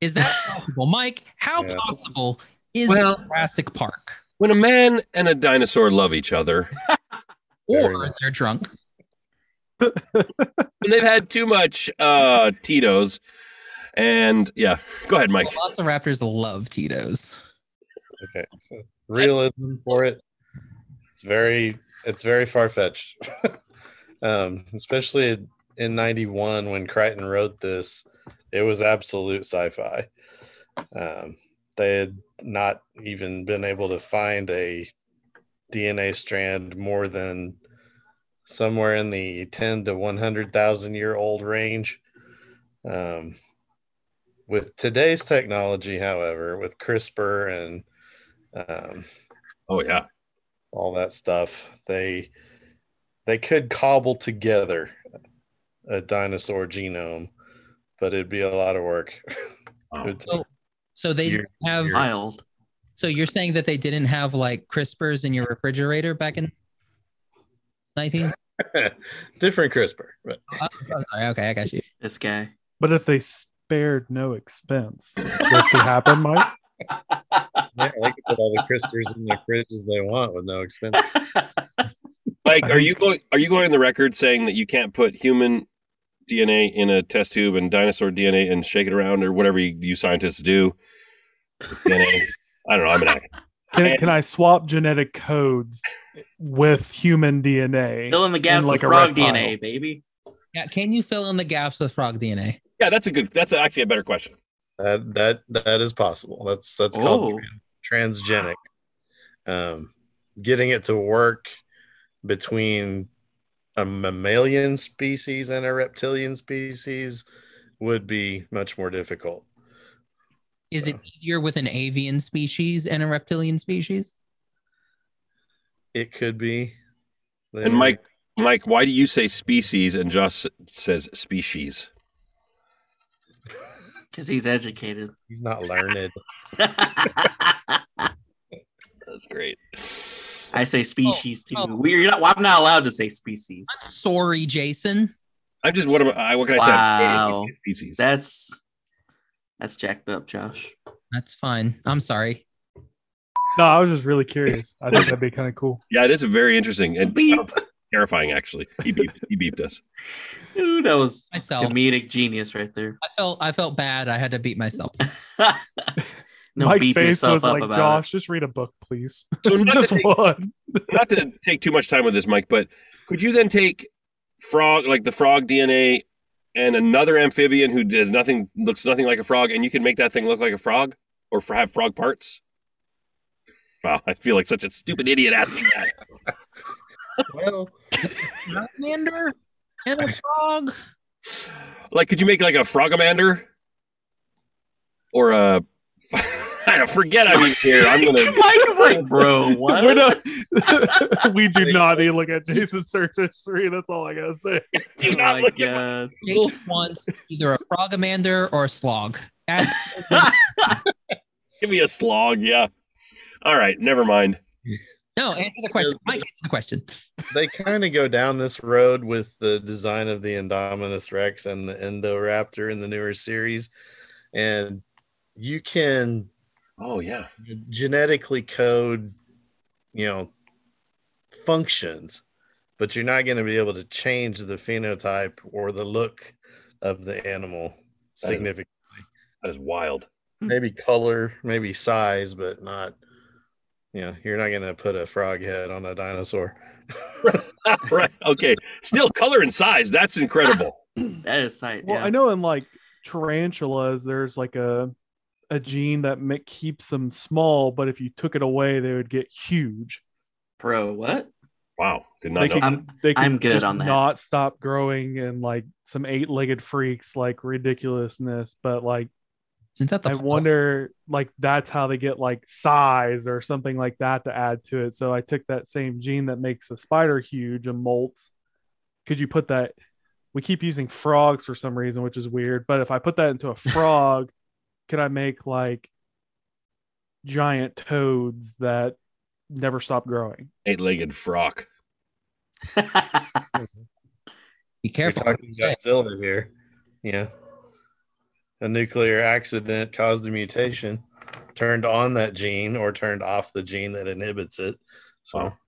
Is that possible, Mike? How Yeah. possible is Well- Jurassic Park? When a man and a dinosaur love each other, Or nice. they're drunk. and they've had too much uh Tito's, and yeah, go ahead, Mike. Lots of raptors love Tito's. Okay. So realism for it. It's very it's very far fetched. um, especially in '91 when Crichton wrote this, it was absolute sci-fi. Um, they had not even been able to find a DNA strand more than somewhere in the 10 to 100,000 year old range. Um, with today's technology, however, with CRISPR and um, Oh yeah. all that stuff, they they could cobble together a dinosaur genome, but it'd be a lot of work. Wow. It So, so they You're- have. you're- Wild. So you're saying that they didn't have like CRISPRs in your refrigerator back in 19? different CRISPR, but Oh, I'm sorry. Okay, I got you. This guy. But if they spared no expense, this could happen, Mike. yeah, they could put all the CRISPRs in their fridges they want with no expense. Mike, are you going? Are you going on the record saying that you can't put human DNA in a test tube and dinosaur DNA and shake it around or whatever you, you scientists do? DNA. I don't know. I'm an actor. Can, can I swap genetic codes with human DNA? Fill in the gaps like with a frog. DNA, baby. Yeah, can you fill in the gaps with frog DNA? Yeah, that's a good. That's actually a better question. That that that is possible. That's that's Oh. called transgenic. Um, getting it to work between a mammalian species and a reptilian species would be much more difficult. Is it uh, easier with an avian species and a reptilian species? It could be. And Mike, Mike, why do you say species and Josh says species? Because he's educated. he's not learned. That's great. I say oh, species too. oh. We're not, well, I'm not allowed to say species. Sorry, Jason. I'm just what am I? What can I Wow. say? Species. That's that's jacked up, Josh. That's fine. I'm sorry. No, I was just really curious. I think that'd be kind of cool. Yeah, it is very interesting and Beep. terrifying. Actually, he beeped, he beeped us. Ooh, that was felt comedic genius right there. I felt I felt bad. I had to beat myself. no, Mike's beat face was up like, about Josh, just read a book, please. So not just to, take, one. not to take too much time with this, Mike, but could you then take frog, like the frog DNA, and another amphibian who does nothing, looks nothing like a frog, and you can make that thing look like a frog or for, have frog parts? Wow, I feel like such a stupid idiot asking that. well, Salamander and a frog. Like, could you make like a frogamander or a? I don't forget. I'm here. I'm gonna. Mike is like, bro, what? We're not, we do not need to look at Jason's search history. That's all I gotta say. Do oh not my look at god. Jason wants either a frogamander or a slog. Give me a slog. Yeah. All right. Never mind. no, answer the question. Mike, answer the question. they kind of go down this road with the design of the Indominus Rex and the Indoraptor in the newer series, and you can Oh yeah. genetically code, you know, functions, but you're not going to be able to change the phenotype or the look of the animal significantly. That is wild. Hmm. Maybe color, maybe size, but not. You know, you're not going to put a frog head on a dinosaur. right. Okay. Still color and size. That's incredible. That is tight. Well, yeah. I know in like tarantulas, there's like a a gene that ma- keeps them small, but if you took it away, they would get huge. Bro, what? Wow. Did They not know. could, I'm- they could I'm good just on that. not stop growing and like some eight-legged freaks like ridiculousness, but like Isn't that the I wonder like that's how they get like size or something like that to add to it. So I took that same gene that makes a spider huge and molts. Could you put that? We keep using frogs for some reason, which is weird. But if I put that into a frog, could I make like giant toads that never stop growing? Eight-legged frog. Be We're careful. talking Godzilla here. Yeah. A nuclear accident caused a mutation, turned on that gene or turned off the gene that inhibits it. So Wow.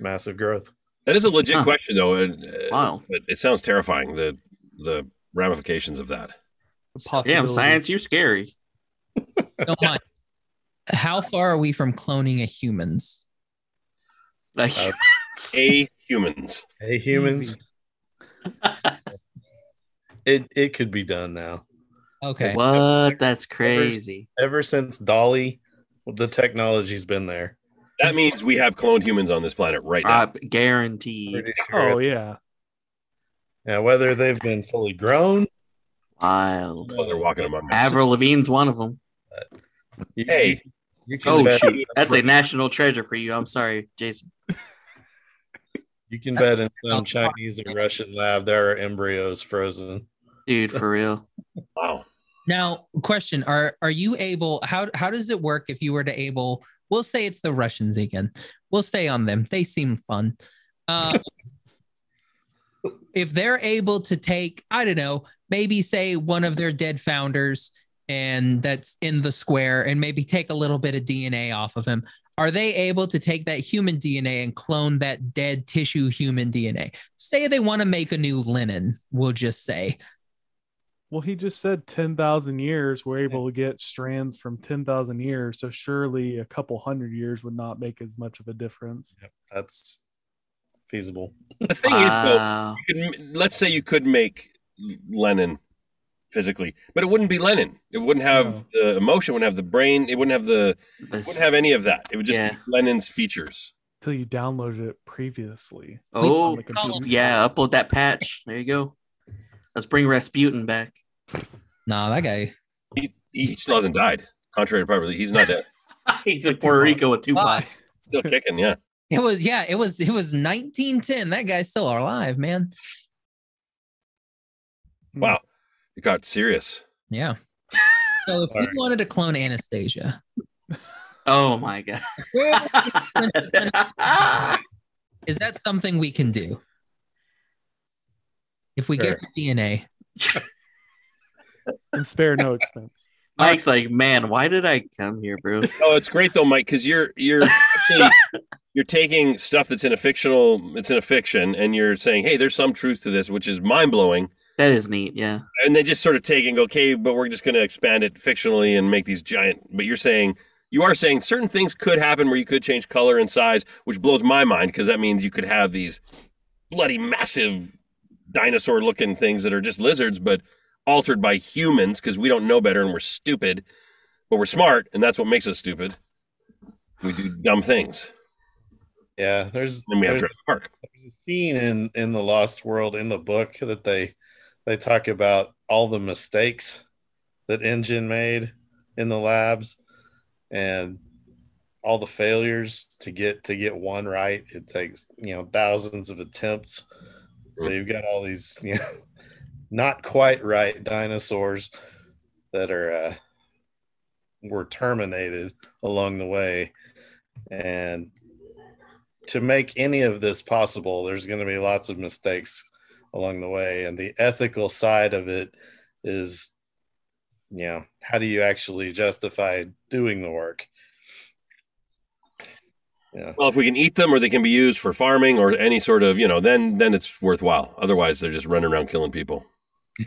massive growth. That is a legit Huh. question, though. And, uh, Wow. But it sounds terrifying. The the ramifications of that. The Damn, science, you're scary. So Mike, how far are we from cloning a humans? Like, Uh, A humans. A humans, it it could be done now. Okay. what? That's crazy. Ever since Dolly, the technology's been there. That means we have cloned humans on this planet right now. Uh, guaranteed. Sure Oh yeah. Yeah, whether they've been fully grown, Wild. While they're walking among us. Avril Lavigne's one of them. you, Hey, you can Oh bet, shoot, that's a national treasure for you. I'm sorry, Jason. you can bet in some Chinese or Russian lab there are embryos frozen. Dude, for real. wow. Now, question: Are are you able? How how does it work if you were to able? We'll say it's the Russians again. We'll stay on them. They seem fun. Uh, if they're able to take, I don't know, maybe say one of their dead founders and that's in the square, and maybe take a little bit of DNA off of him. Are they able to take that human DNA and clone that dead tissue human DNA? Say they want to make a new Lenin, we'll just say. Well, he just said 10,000 years. We're able to get strands from 10,000 years. So surely a couple hundred years would not make as much of a difference. That's feasible. The thing is, though, you could- let's say you could make Lenin physically, but it wouldn't be Lenin. It wouldn't have No. the emotion, wouldn't have the brain, it wouldn't have the This- wouldn't have any of that. It would just Yeah. be Lenin's features. Until you downloaded it previously. oh, on the computer. yeah. Upload that patch. There you go. Let's bring Rasputin back. Nah, that guy. He, he still hasn't died. Contrary to popular, he's not dead. He's in Puerto Rico with Tupac. Still kicking, yeah. It was yeah, it was it was 1910. That guy's still alive, man. Mm. Wow. It got serious. Yeah. So if All we right. wanted to clone Anastasia, Oh my god. is that something we can do? If we get her DNA, And spare no expense. Mike's like, man, why did I come here, bro? Oh, it's great though, Mike, because you're you're actually- you're taking stuff that's in a fictional, it's in a fiction, and you're saying, hey, there's some truth to this, which is mind blowing. That is neat. Yeah. And they just sort of take and go, okay, but we're just going to expand it fictionally and make these giant. But you're saying you are saying certain things could happen where you could change color and size, which blows my mind because that means you could have these bloody massive dinosaur looking things that are just lizards, but altered by humans because we don't know better and we're stupid, but we're smart, and that's what makes us stupid. We do dumb things. Yeah, there's, And we have there's Jurassic Park. there's a scene in in the Lost World in the book that they they talk about all the mistakes that InGen made in the labs and all the failures to get to get one right. It takes you know thousands of attempts. So you've got all these you know not quite right dinosaurs that are uh, were terminated along the way, and to make any of this possible, there's going to be lots of mistakes along the way. And the ethical side of it is, you know, how do you actually justify doing the work? Yeah. Well, if we can eat them or they can be used for farming or any sort of, you know, then then it's worthwhile. Otherwise, they're just running around killing people.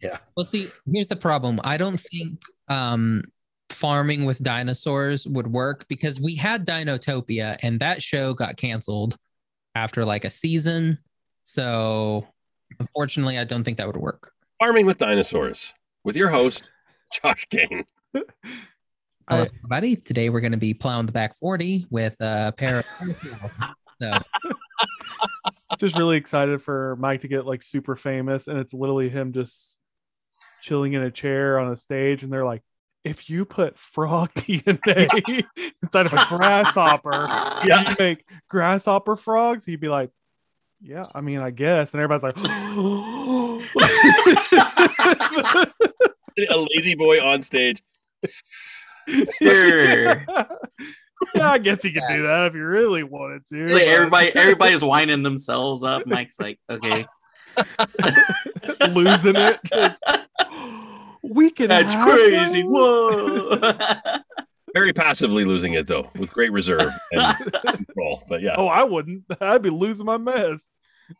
Yeah. Well, see, here's the problem. I don't think um, farming with dinosaurs would work because we had Dinotopia and that show got canceled after like a season. So, unfortunately, I don't think that would work. Farming with dinosaurs with your host, Josh Kane. Hello, everybody. Today we're going to be plowing the back 40 with a pair of. so, just really excited for Mike to get like super famous, and it's literally him just chilling in a chair on a stage, and they're like, "If you put frog DNA inside of a grasshopper, Yeah. you make grasshopper frogs," he'd be like, "Yeah, I mean, I guess," and everybody's like, A lazy boy on stage. Sure. yeah, I guess you could do that if you really wanted to. Like, everybody, everybody's winding themselves up. Mike's like, okay, losing it. Just, we can. that's have crazy. those?" Whoa. Very passively losing it though, with great reserve and control. But yeah. Oh, I wouldn't. I'd be losing my mess.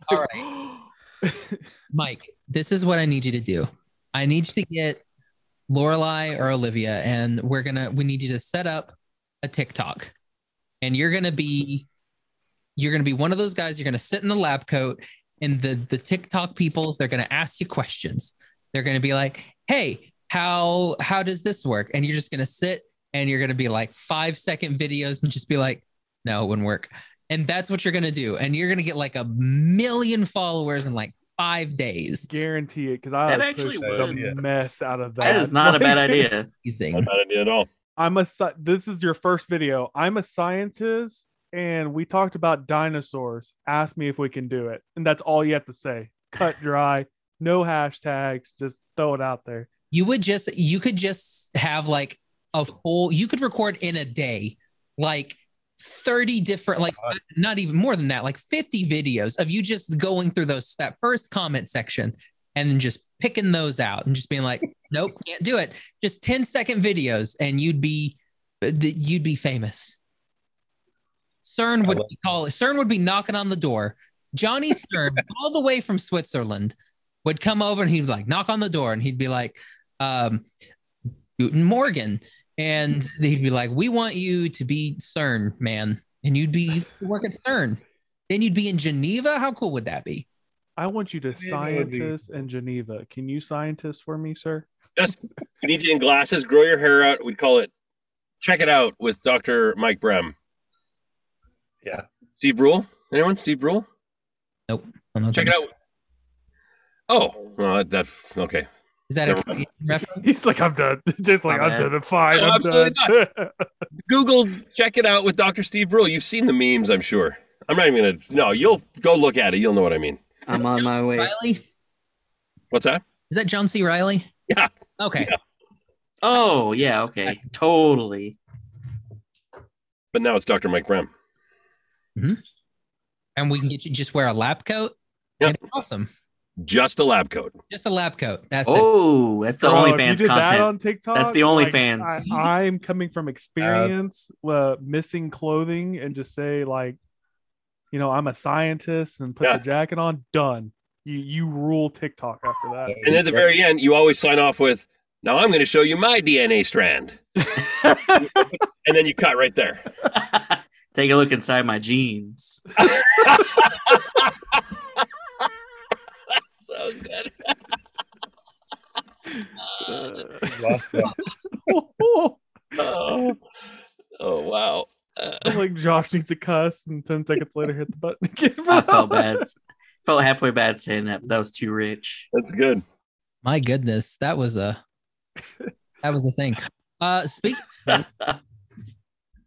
all right, Mike, this is what I need you to do. I need you to get Lorelai or Olivia, and we're gonna we need you to set up a TikTok, and you're gonna be you're gonna be one of those guys. You're gonna sit in the lab coat, and the the TikTok people they're gonna ask you questions. They're gonna be like, "Hey, how how does this work?" And you're just gonna sit and you're gonna be like five second videos and just be like, "No, it wouldn't work." And that's what you're gonna do, and you're gonna get like a million followers in like five days. Guarantee it because I That actually push would. the mess out of that. That is not a bad idea. Amazing. Not a bad idea at all. I'm a this is your first video. I'm a scientist and we talked about dinosaurs. Ask me if we can do it. And that's all you have to say. Cut dry, no hashtags, just throw it out there. you would just you could just have like a whole you could record in a day like 30 different like not even more than that like 50 videos of you just going through those that first comment section and then just picking those out and just being like nope can't do it. Just 10 second videos and you'd be you'd be famous. Cern would be call cern would be knocking on the door. Johnny cern all the way from switzerland would come over and he'd like knock on the door and he'd be like um Guten Morgan. And mm-hmm. he'd be like, We want you to be CERN, man. And you'd be work at CERN. Then you'd be in Geneva. How cool would that be? I want you to that scientist in Geneva. Can you scientist for me, sir? Just you need you in glasses, grow your hair out. We'd call it check it out with Dr. Mike Brem. Yeah. Steve Brule? Anyone? Steve Brule? I. Check it out. Oh, well, that, that okay. Is that a reference? He's like, I'm done. Just like, My I'm bad. done. I'm fine. No, I'm done. absolutely Google check it out with Dr. Steve Brule. You've seen the memes, I'm sure. I'm not even gonna no, you'll go look at it, you'll know what I mean. I'm on my way. Reilly? What's that? Is that John C. Reilly? Yeah. Okay. Yeah. Oh yeah, okay, totally. But now it's Dr. Mike Brem. Mm-hmm. And we can get you just wear a lab coat. Yep. Awesome. Just a lab coat. Just a lab coat. That's it. Oh, that's the Bro, if you OnlyFans did that content. on TikTok. That's the like, OnlyFans. I, I'm coming from experience, uh, missing clothing, and just say like, you know, I'm a scientist and put Yeah. the jacket on. Done. You you rule TikTok after that. And at the very end, you always sign off with, now I'm gonna show you my DNA strand. And then you cut right there. Take a look inside my jeans. So good. Lost. Oh, oh wow. Uh, like Josh needs to cuss, and ten seconds later hit the button again. I felt bad. Felt halfway bad saying that, but that was too rich. that's good. My goodness. That was a that was a thing. Uh speak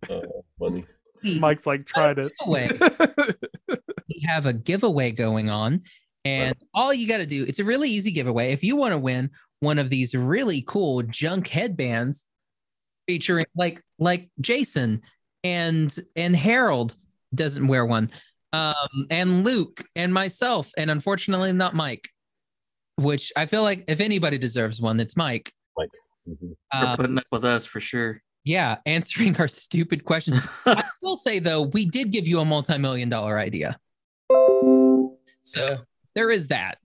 Oh, funny. Mike's like tried it. we have a giveaway going on. And all you got to do, it's a really easy giveaway. If you want to win one of these really cool junk headbands featuring like like Jason and and Harold doesn't wear one. Um and Luke and myself and unfortunately not Mike. Which I feel like if anybody deserves one, it's Mike. Mhm. Um, putting up with us for sure. yeah, answering our stupid questions. I will say though, we did give you a multi-million dollar idea. So Yeah. There is that.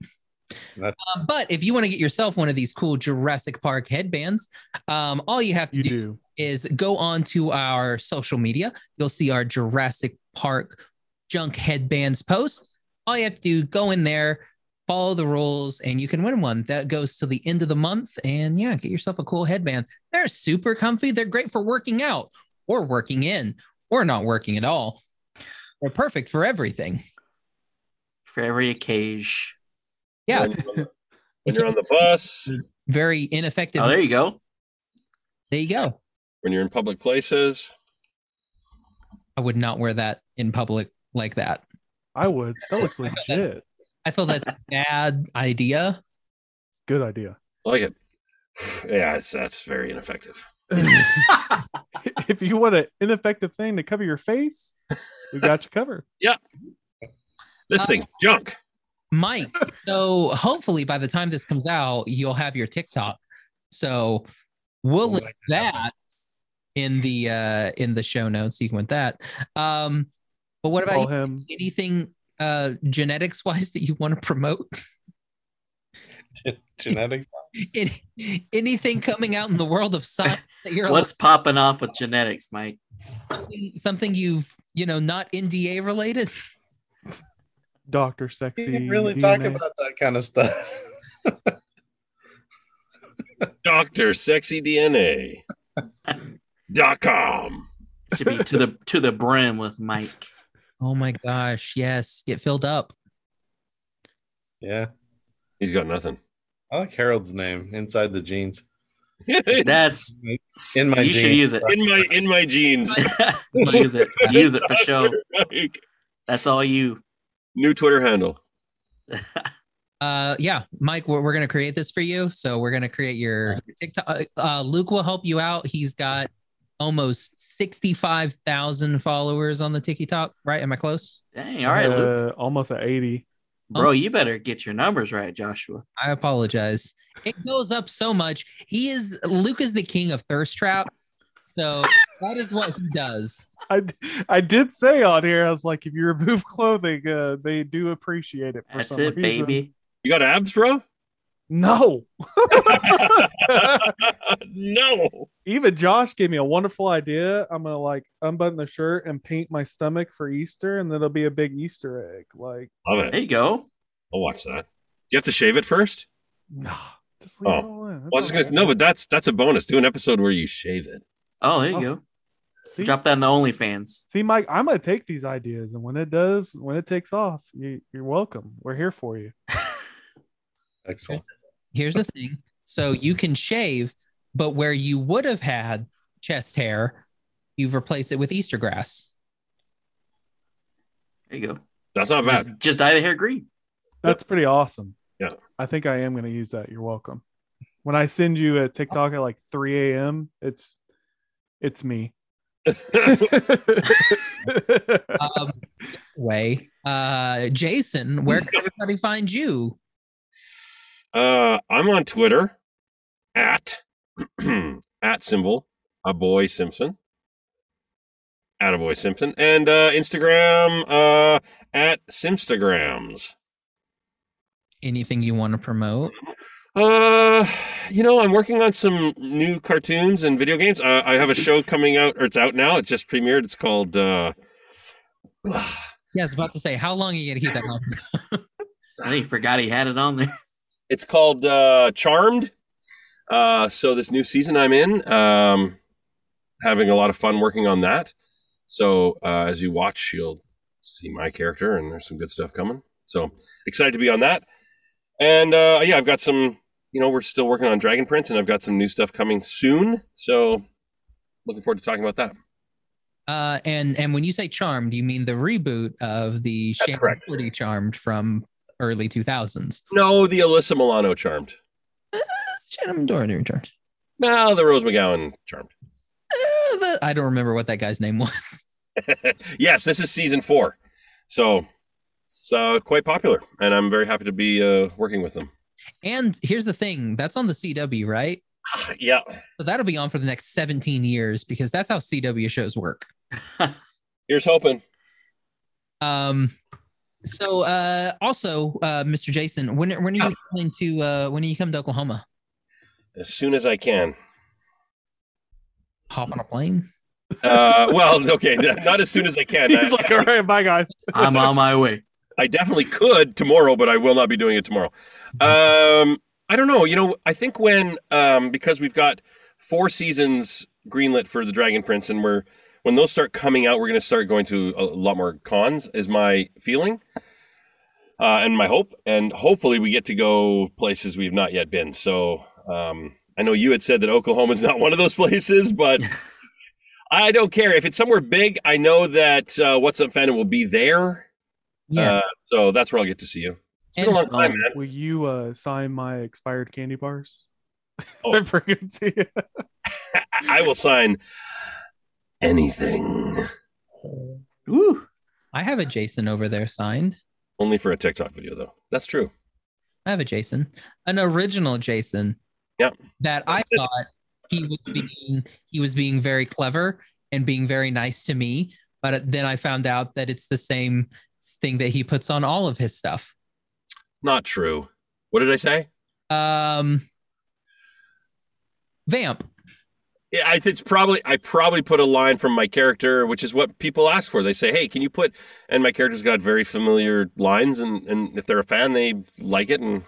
That- Um, but if you want to get yourself one of these cool Jurassic Park headbands, um, all you have to You do, do. is go on to our social media. You'll see our Jurassic Park junk headbands post. All you have to do, go in there, follow the rules, and you can win one. That goes to the end of the month. And yeah, get yourself a cool headband. They're super comfy. They're great for working out or working in or not working at all. They're perfect for everything. For every occasion. Yeah, When you're on the, when you're on the bus, very ineffective. Oh, there you go. there you go. when you're in public places. I would not wear that in public like that. I would. That looks legit. I feel that's a bad idea. Good idea. I like it. Yeah, it's, that's very ineffective. if you want an ineffective thing to cover your face, we got you covered. This Uh, thing's junk. Mike, so hopefully by the time this comes out, you'll have your TikTok. So we'll link that in the uh in the show notes. You can with that. Um, but what about you? him. anything uh genetics wise that you want to promote? Genetics. Any, anything coming out in the world of science that you're What's popping off with genetics, Mike? something you've you know not NDA related? Doctor You Sexy. can really talk about that kind of stuff. Doctor Sexy DNA. dot com. Should be to the to the brim with Mike. Oh my gosh, yes, get filled up. yeah. He's got nothing. I like Harold's name inside the jeans. That's In my you jeans. should use it. in my in my jeans. use it. Use it for show. Mike. That's all you. New Twitter handle. Uh, yeah, Mike, we're, we're gonna create this for you. So we're gonna create your, your TikTok. Uh, uh, Luke will help you out. He's got almost sixty-five thousand followers on the TikTok. Right? Am I close? Dang, all right, Luke. Uh, almost at 80. Bro, you better get your numbers right, Joshua. I apologize. It goes up so much. He is Luke is the king of thirst traps. So that is what he does. I, I did say on here, I was like, if you remove clothing, uh, they do appreciate it. For That's some it, reason. baby. You got abs, bro? No. no. Even Josh gave me a wonderful idea. I'm gonna like unbutton the shirt and paint my stomach for Easter, and then it'll be a big Easter egg. Like, Love it. There you go. I'll watch that. You have to shave it first? nah, just leave Oh. it all in. That's Well, I was just gonna, no, but that's that's a bonus. Do an episode where you shave it. Oh, there you Oh. go. See, Drop that in the OnlyFans. see, Mike, I'm gonna take these ideas, and when it does, when it takes off, you, you're welcome. We're here for you. Excellent. Here's the thing. So you can shave, but where you would have had chest hair, you've replaced it with Easter grass. There you go. That's not bad. Just, just dye the hair green. That's pretty awesome. Yeah. I think I am gonna use that. You're welcome. When I send you a TikTok at like 3 a.m., it's it's me. Um, way, uh, Jason, where can everybody find you? Uh, I'm on Twitter at at symbol a boy Simpson. At a boy Simpson and uh, Instagram uh, at Simstagrams. Anything you want to promote? Uh, you know, I'm working on some new cartoons and video games. Uh, I have a show coming out, or it's out now. It just premiered. It's called. Uh, Yeah, I was about to say, how long are you gonna keep that on? I think he forgot he had it on there. it's called uh, Charmed. Uh, so this new season I'm in, um, having a lot of fun working on that. So uh, as you watch, you'll see my character, and there's some good stuff coming. So excited to be on that. And uh, yeah, I've got some. You know, we're still working on Dragon Prince, and I've got some new stuff coming soon. So looking forward to talking about that. Uh, and and when you say charmed, you mean the reboot of the. Doherty Charmed from early 2000s. No, the Alyssa Milano Charmed. Uh, Shannen Doherty Charmed. No, the Rose McGowan Charmed. Uh, the- I don't remember what that guy's name was. yes, this is season four, so it's uh, quite popular, and I'm very happy to be uh, working with them. And here's the thing: that's on the CW, right? Yeah, So that'll be on for the next 17 years because that's how CW shows work. here's hoping. Um, so uh, also, uh, Mr. Jason, when when are you coming to uh, when are you come to Oklahoma? As soon as I can. Hop on a plane. Uh, well, okay, not as soon as I can. He's I, like, all right, bye guys. I'm on my way. I definitely could tomorrow, but I will not be doing it tomorrow. Um, I don't know. You know, I think when um, because we've got four seasons greenlit for the Dragon Prince, and we're when those start coming out, we're going to start going to a lot more cons. Is my feeling, uh, and my hope, and hopefully we get to go places we've not yet been. So um, I know you had said that Oklahoma is not one of those places, but. I don't care if it's somewhere big. I know that uh, What's Up Fandom will be there. Yeah. Uh, so that's where I'll get to see you. It's been a long time, Um, man. Will you uh, sign my expired candy bars? Oh. I forget to you. I will sign anything. Woo. I have a Jason over there signed. Only for a TikTok video, though. That's true. I have a Jason, an original Jason. Yep. That I thought he was being he was being very clever and being very nice to me, but then I found out that it's the same thing that he puts on all of his stuff. Not true. What did I say? Um, Vamp. Yeah, I think it's probably I probably put a line from my character, which is what people ask for. They say, "Hey, can you put?" And my character's got very familiar lines, and and if they're a fan, they like it, and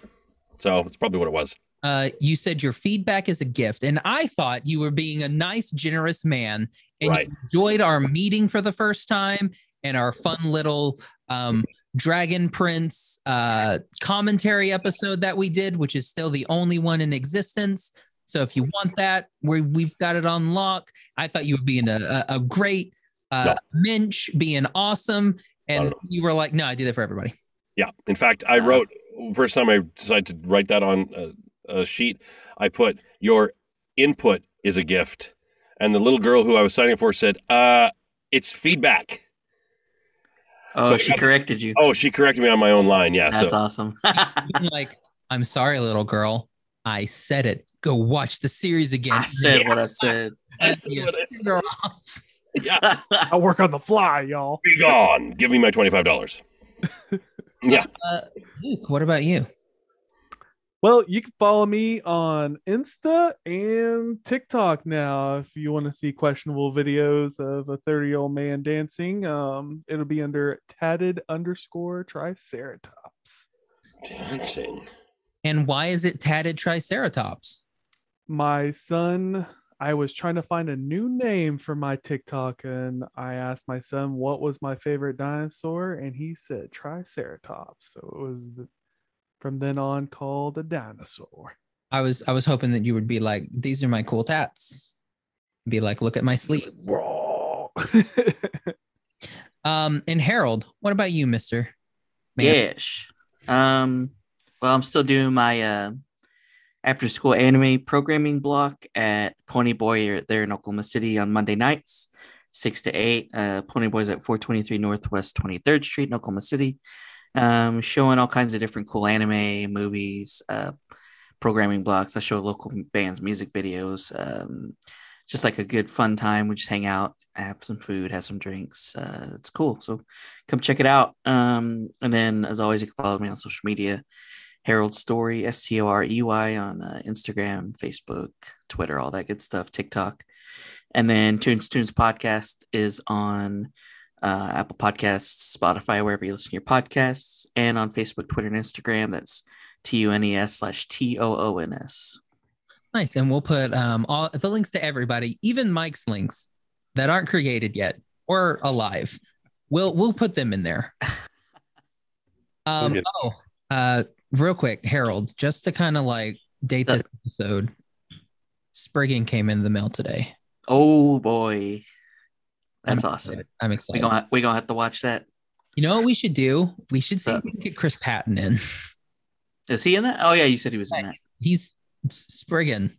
so it's probably what it was. Uh, you said your feedback is a gift, and I thought you were being a nice, generous man, and Right. you enjoyed our meeting for the first time and our fun little um, Dragon Prince uh, commentary episode that we did, which is still the only one in existence. So if you want that, we we've got it on lock. I thought you were being a a, a great uh, Minch, being awesome, and Not at all. you were like, "No, I do that for everybody." Yeah. In fact, I wrote first time I decided to write that on a, a sheet. I put your input is a gift, and the little girl who I was signing for said, "Uh, it's feedback." Oh, So- she corrected you. Oh, she corrected me on my own line. Yeah. That's so awesome. I'm like, I'm sorry, little girl. I said it. Go watch the series again. I said what I said. I said what I send her off. yeah. I work on the fly, y'all. Be gone. Give me my twenty five dollars. yeah. Uh, Luke, what about you? Well, you can follow me on Insta and TikTok now if you want to see questionable videos of a 30 year old man dancing. Um, it'll be under tatted underscore triceratops. Dancing. And why is it tatted triceratops? My son, I was trying to find a new name for my TikTok and I asked my son what was my favorite dinosaur and he said triceratops. So it was the, from then on called a dinosaur. I was I was hoping that you would be like, these are my cool tats. Be like, look at my sleeve. Um, and Harold, what about you, Mister? Man. Yes. Um, well, I'm still doing my uh, after school anime programming block at Pony Boy there in Oklahoma City on Monday nights, six to eight. Uh, Pony Boy's at 423 Northwest 23rd Street in Oklahoma City, um, showing all kinds of different cool anime movies, uh, programming blocks. I show local bands music videos. Um, just like a good fun time. We just hang out, have some food, have some drinks. Uh, it's cool. So come check it out. Um, and then, as always, you can follow me on social media. Harold Storey, S T O R E Y on uh, Instagram, Facebook, Twitter, all that good stuff, TikTok. And then Tunes Toons Podcast is on uh, Apple Podcasts, Spotify, wherever you listen to your podcasts, and on Facebook, Twitter, and Instagram. That's T U N E S slash T O O N S. Nice. And we'll put um all the links to everybody, even Mike's links that aren't created yet or alive. We'll we'll put them in there. Um oh uh real quick, Harold, just to kind of like date this episode. Spriggan came in the mail today. Oh boy. That's I'm awesome. excited. I'm excited. gonna we gonna have to watch that. You know what we should do? We should see if we can get Chris Patton in. Is he in that? Oh yeah, you said he was in that. He's Spriggan.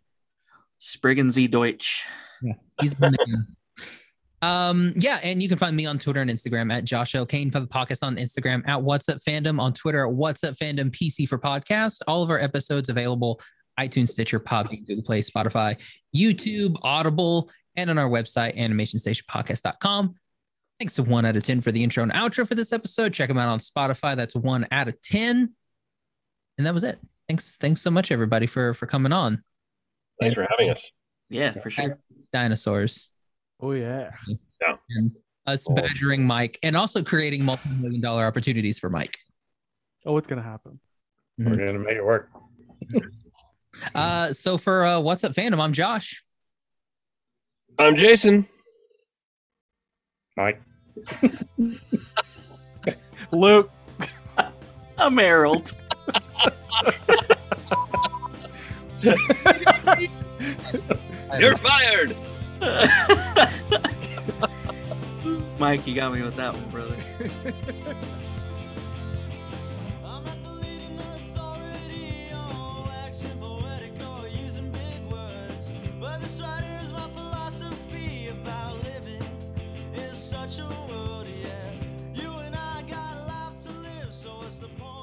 Spriggan Z Deutsch. He's the. Um, yeah, and you can find me on Twitter and Instagram at Josh L. Kane for the podcast on Instagram at What's Up Fandom on Twitter at What's Up Fandom PC for podcast. All of our episodes available iTunes, Stitcher, Podbean, Google Play, Spotify, YouTube, Audible, and on our website, animationstationpodcast.com. Thanks to one out of 10 for the intro and outro for this episode. Check them out on Spotify. That's one out of 10. And that was it. Thanks. Thanks so much, everybody, for for coming on. Thanks for having us. Yeah, for sure. Dinosaurs. Oh yeah. and us Oh. badgering Mike and also creating multi-million dollar opportunities for Mike. Oh, what's gonna happen? We're gonna make it work. Uh, so for uh, what's up, fandom? I'm Josh. I'm Jason. Mike. Luke. I'm Harold. You're fired. Mike, you got me with that one, brother. I'm not such a world, yeah. You and I got life to live, so what's the point?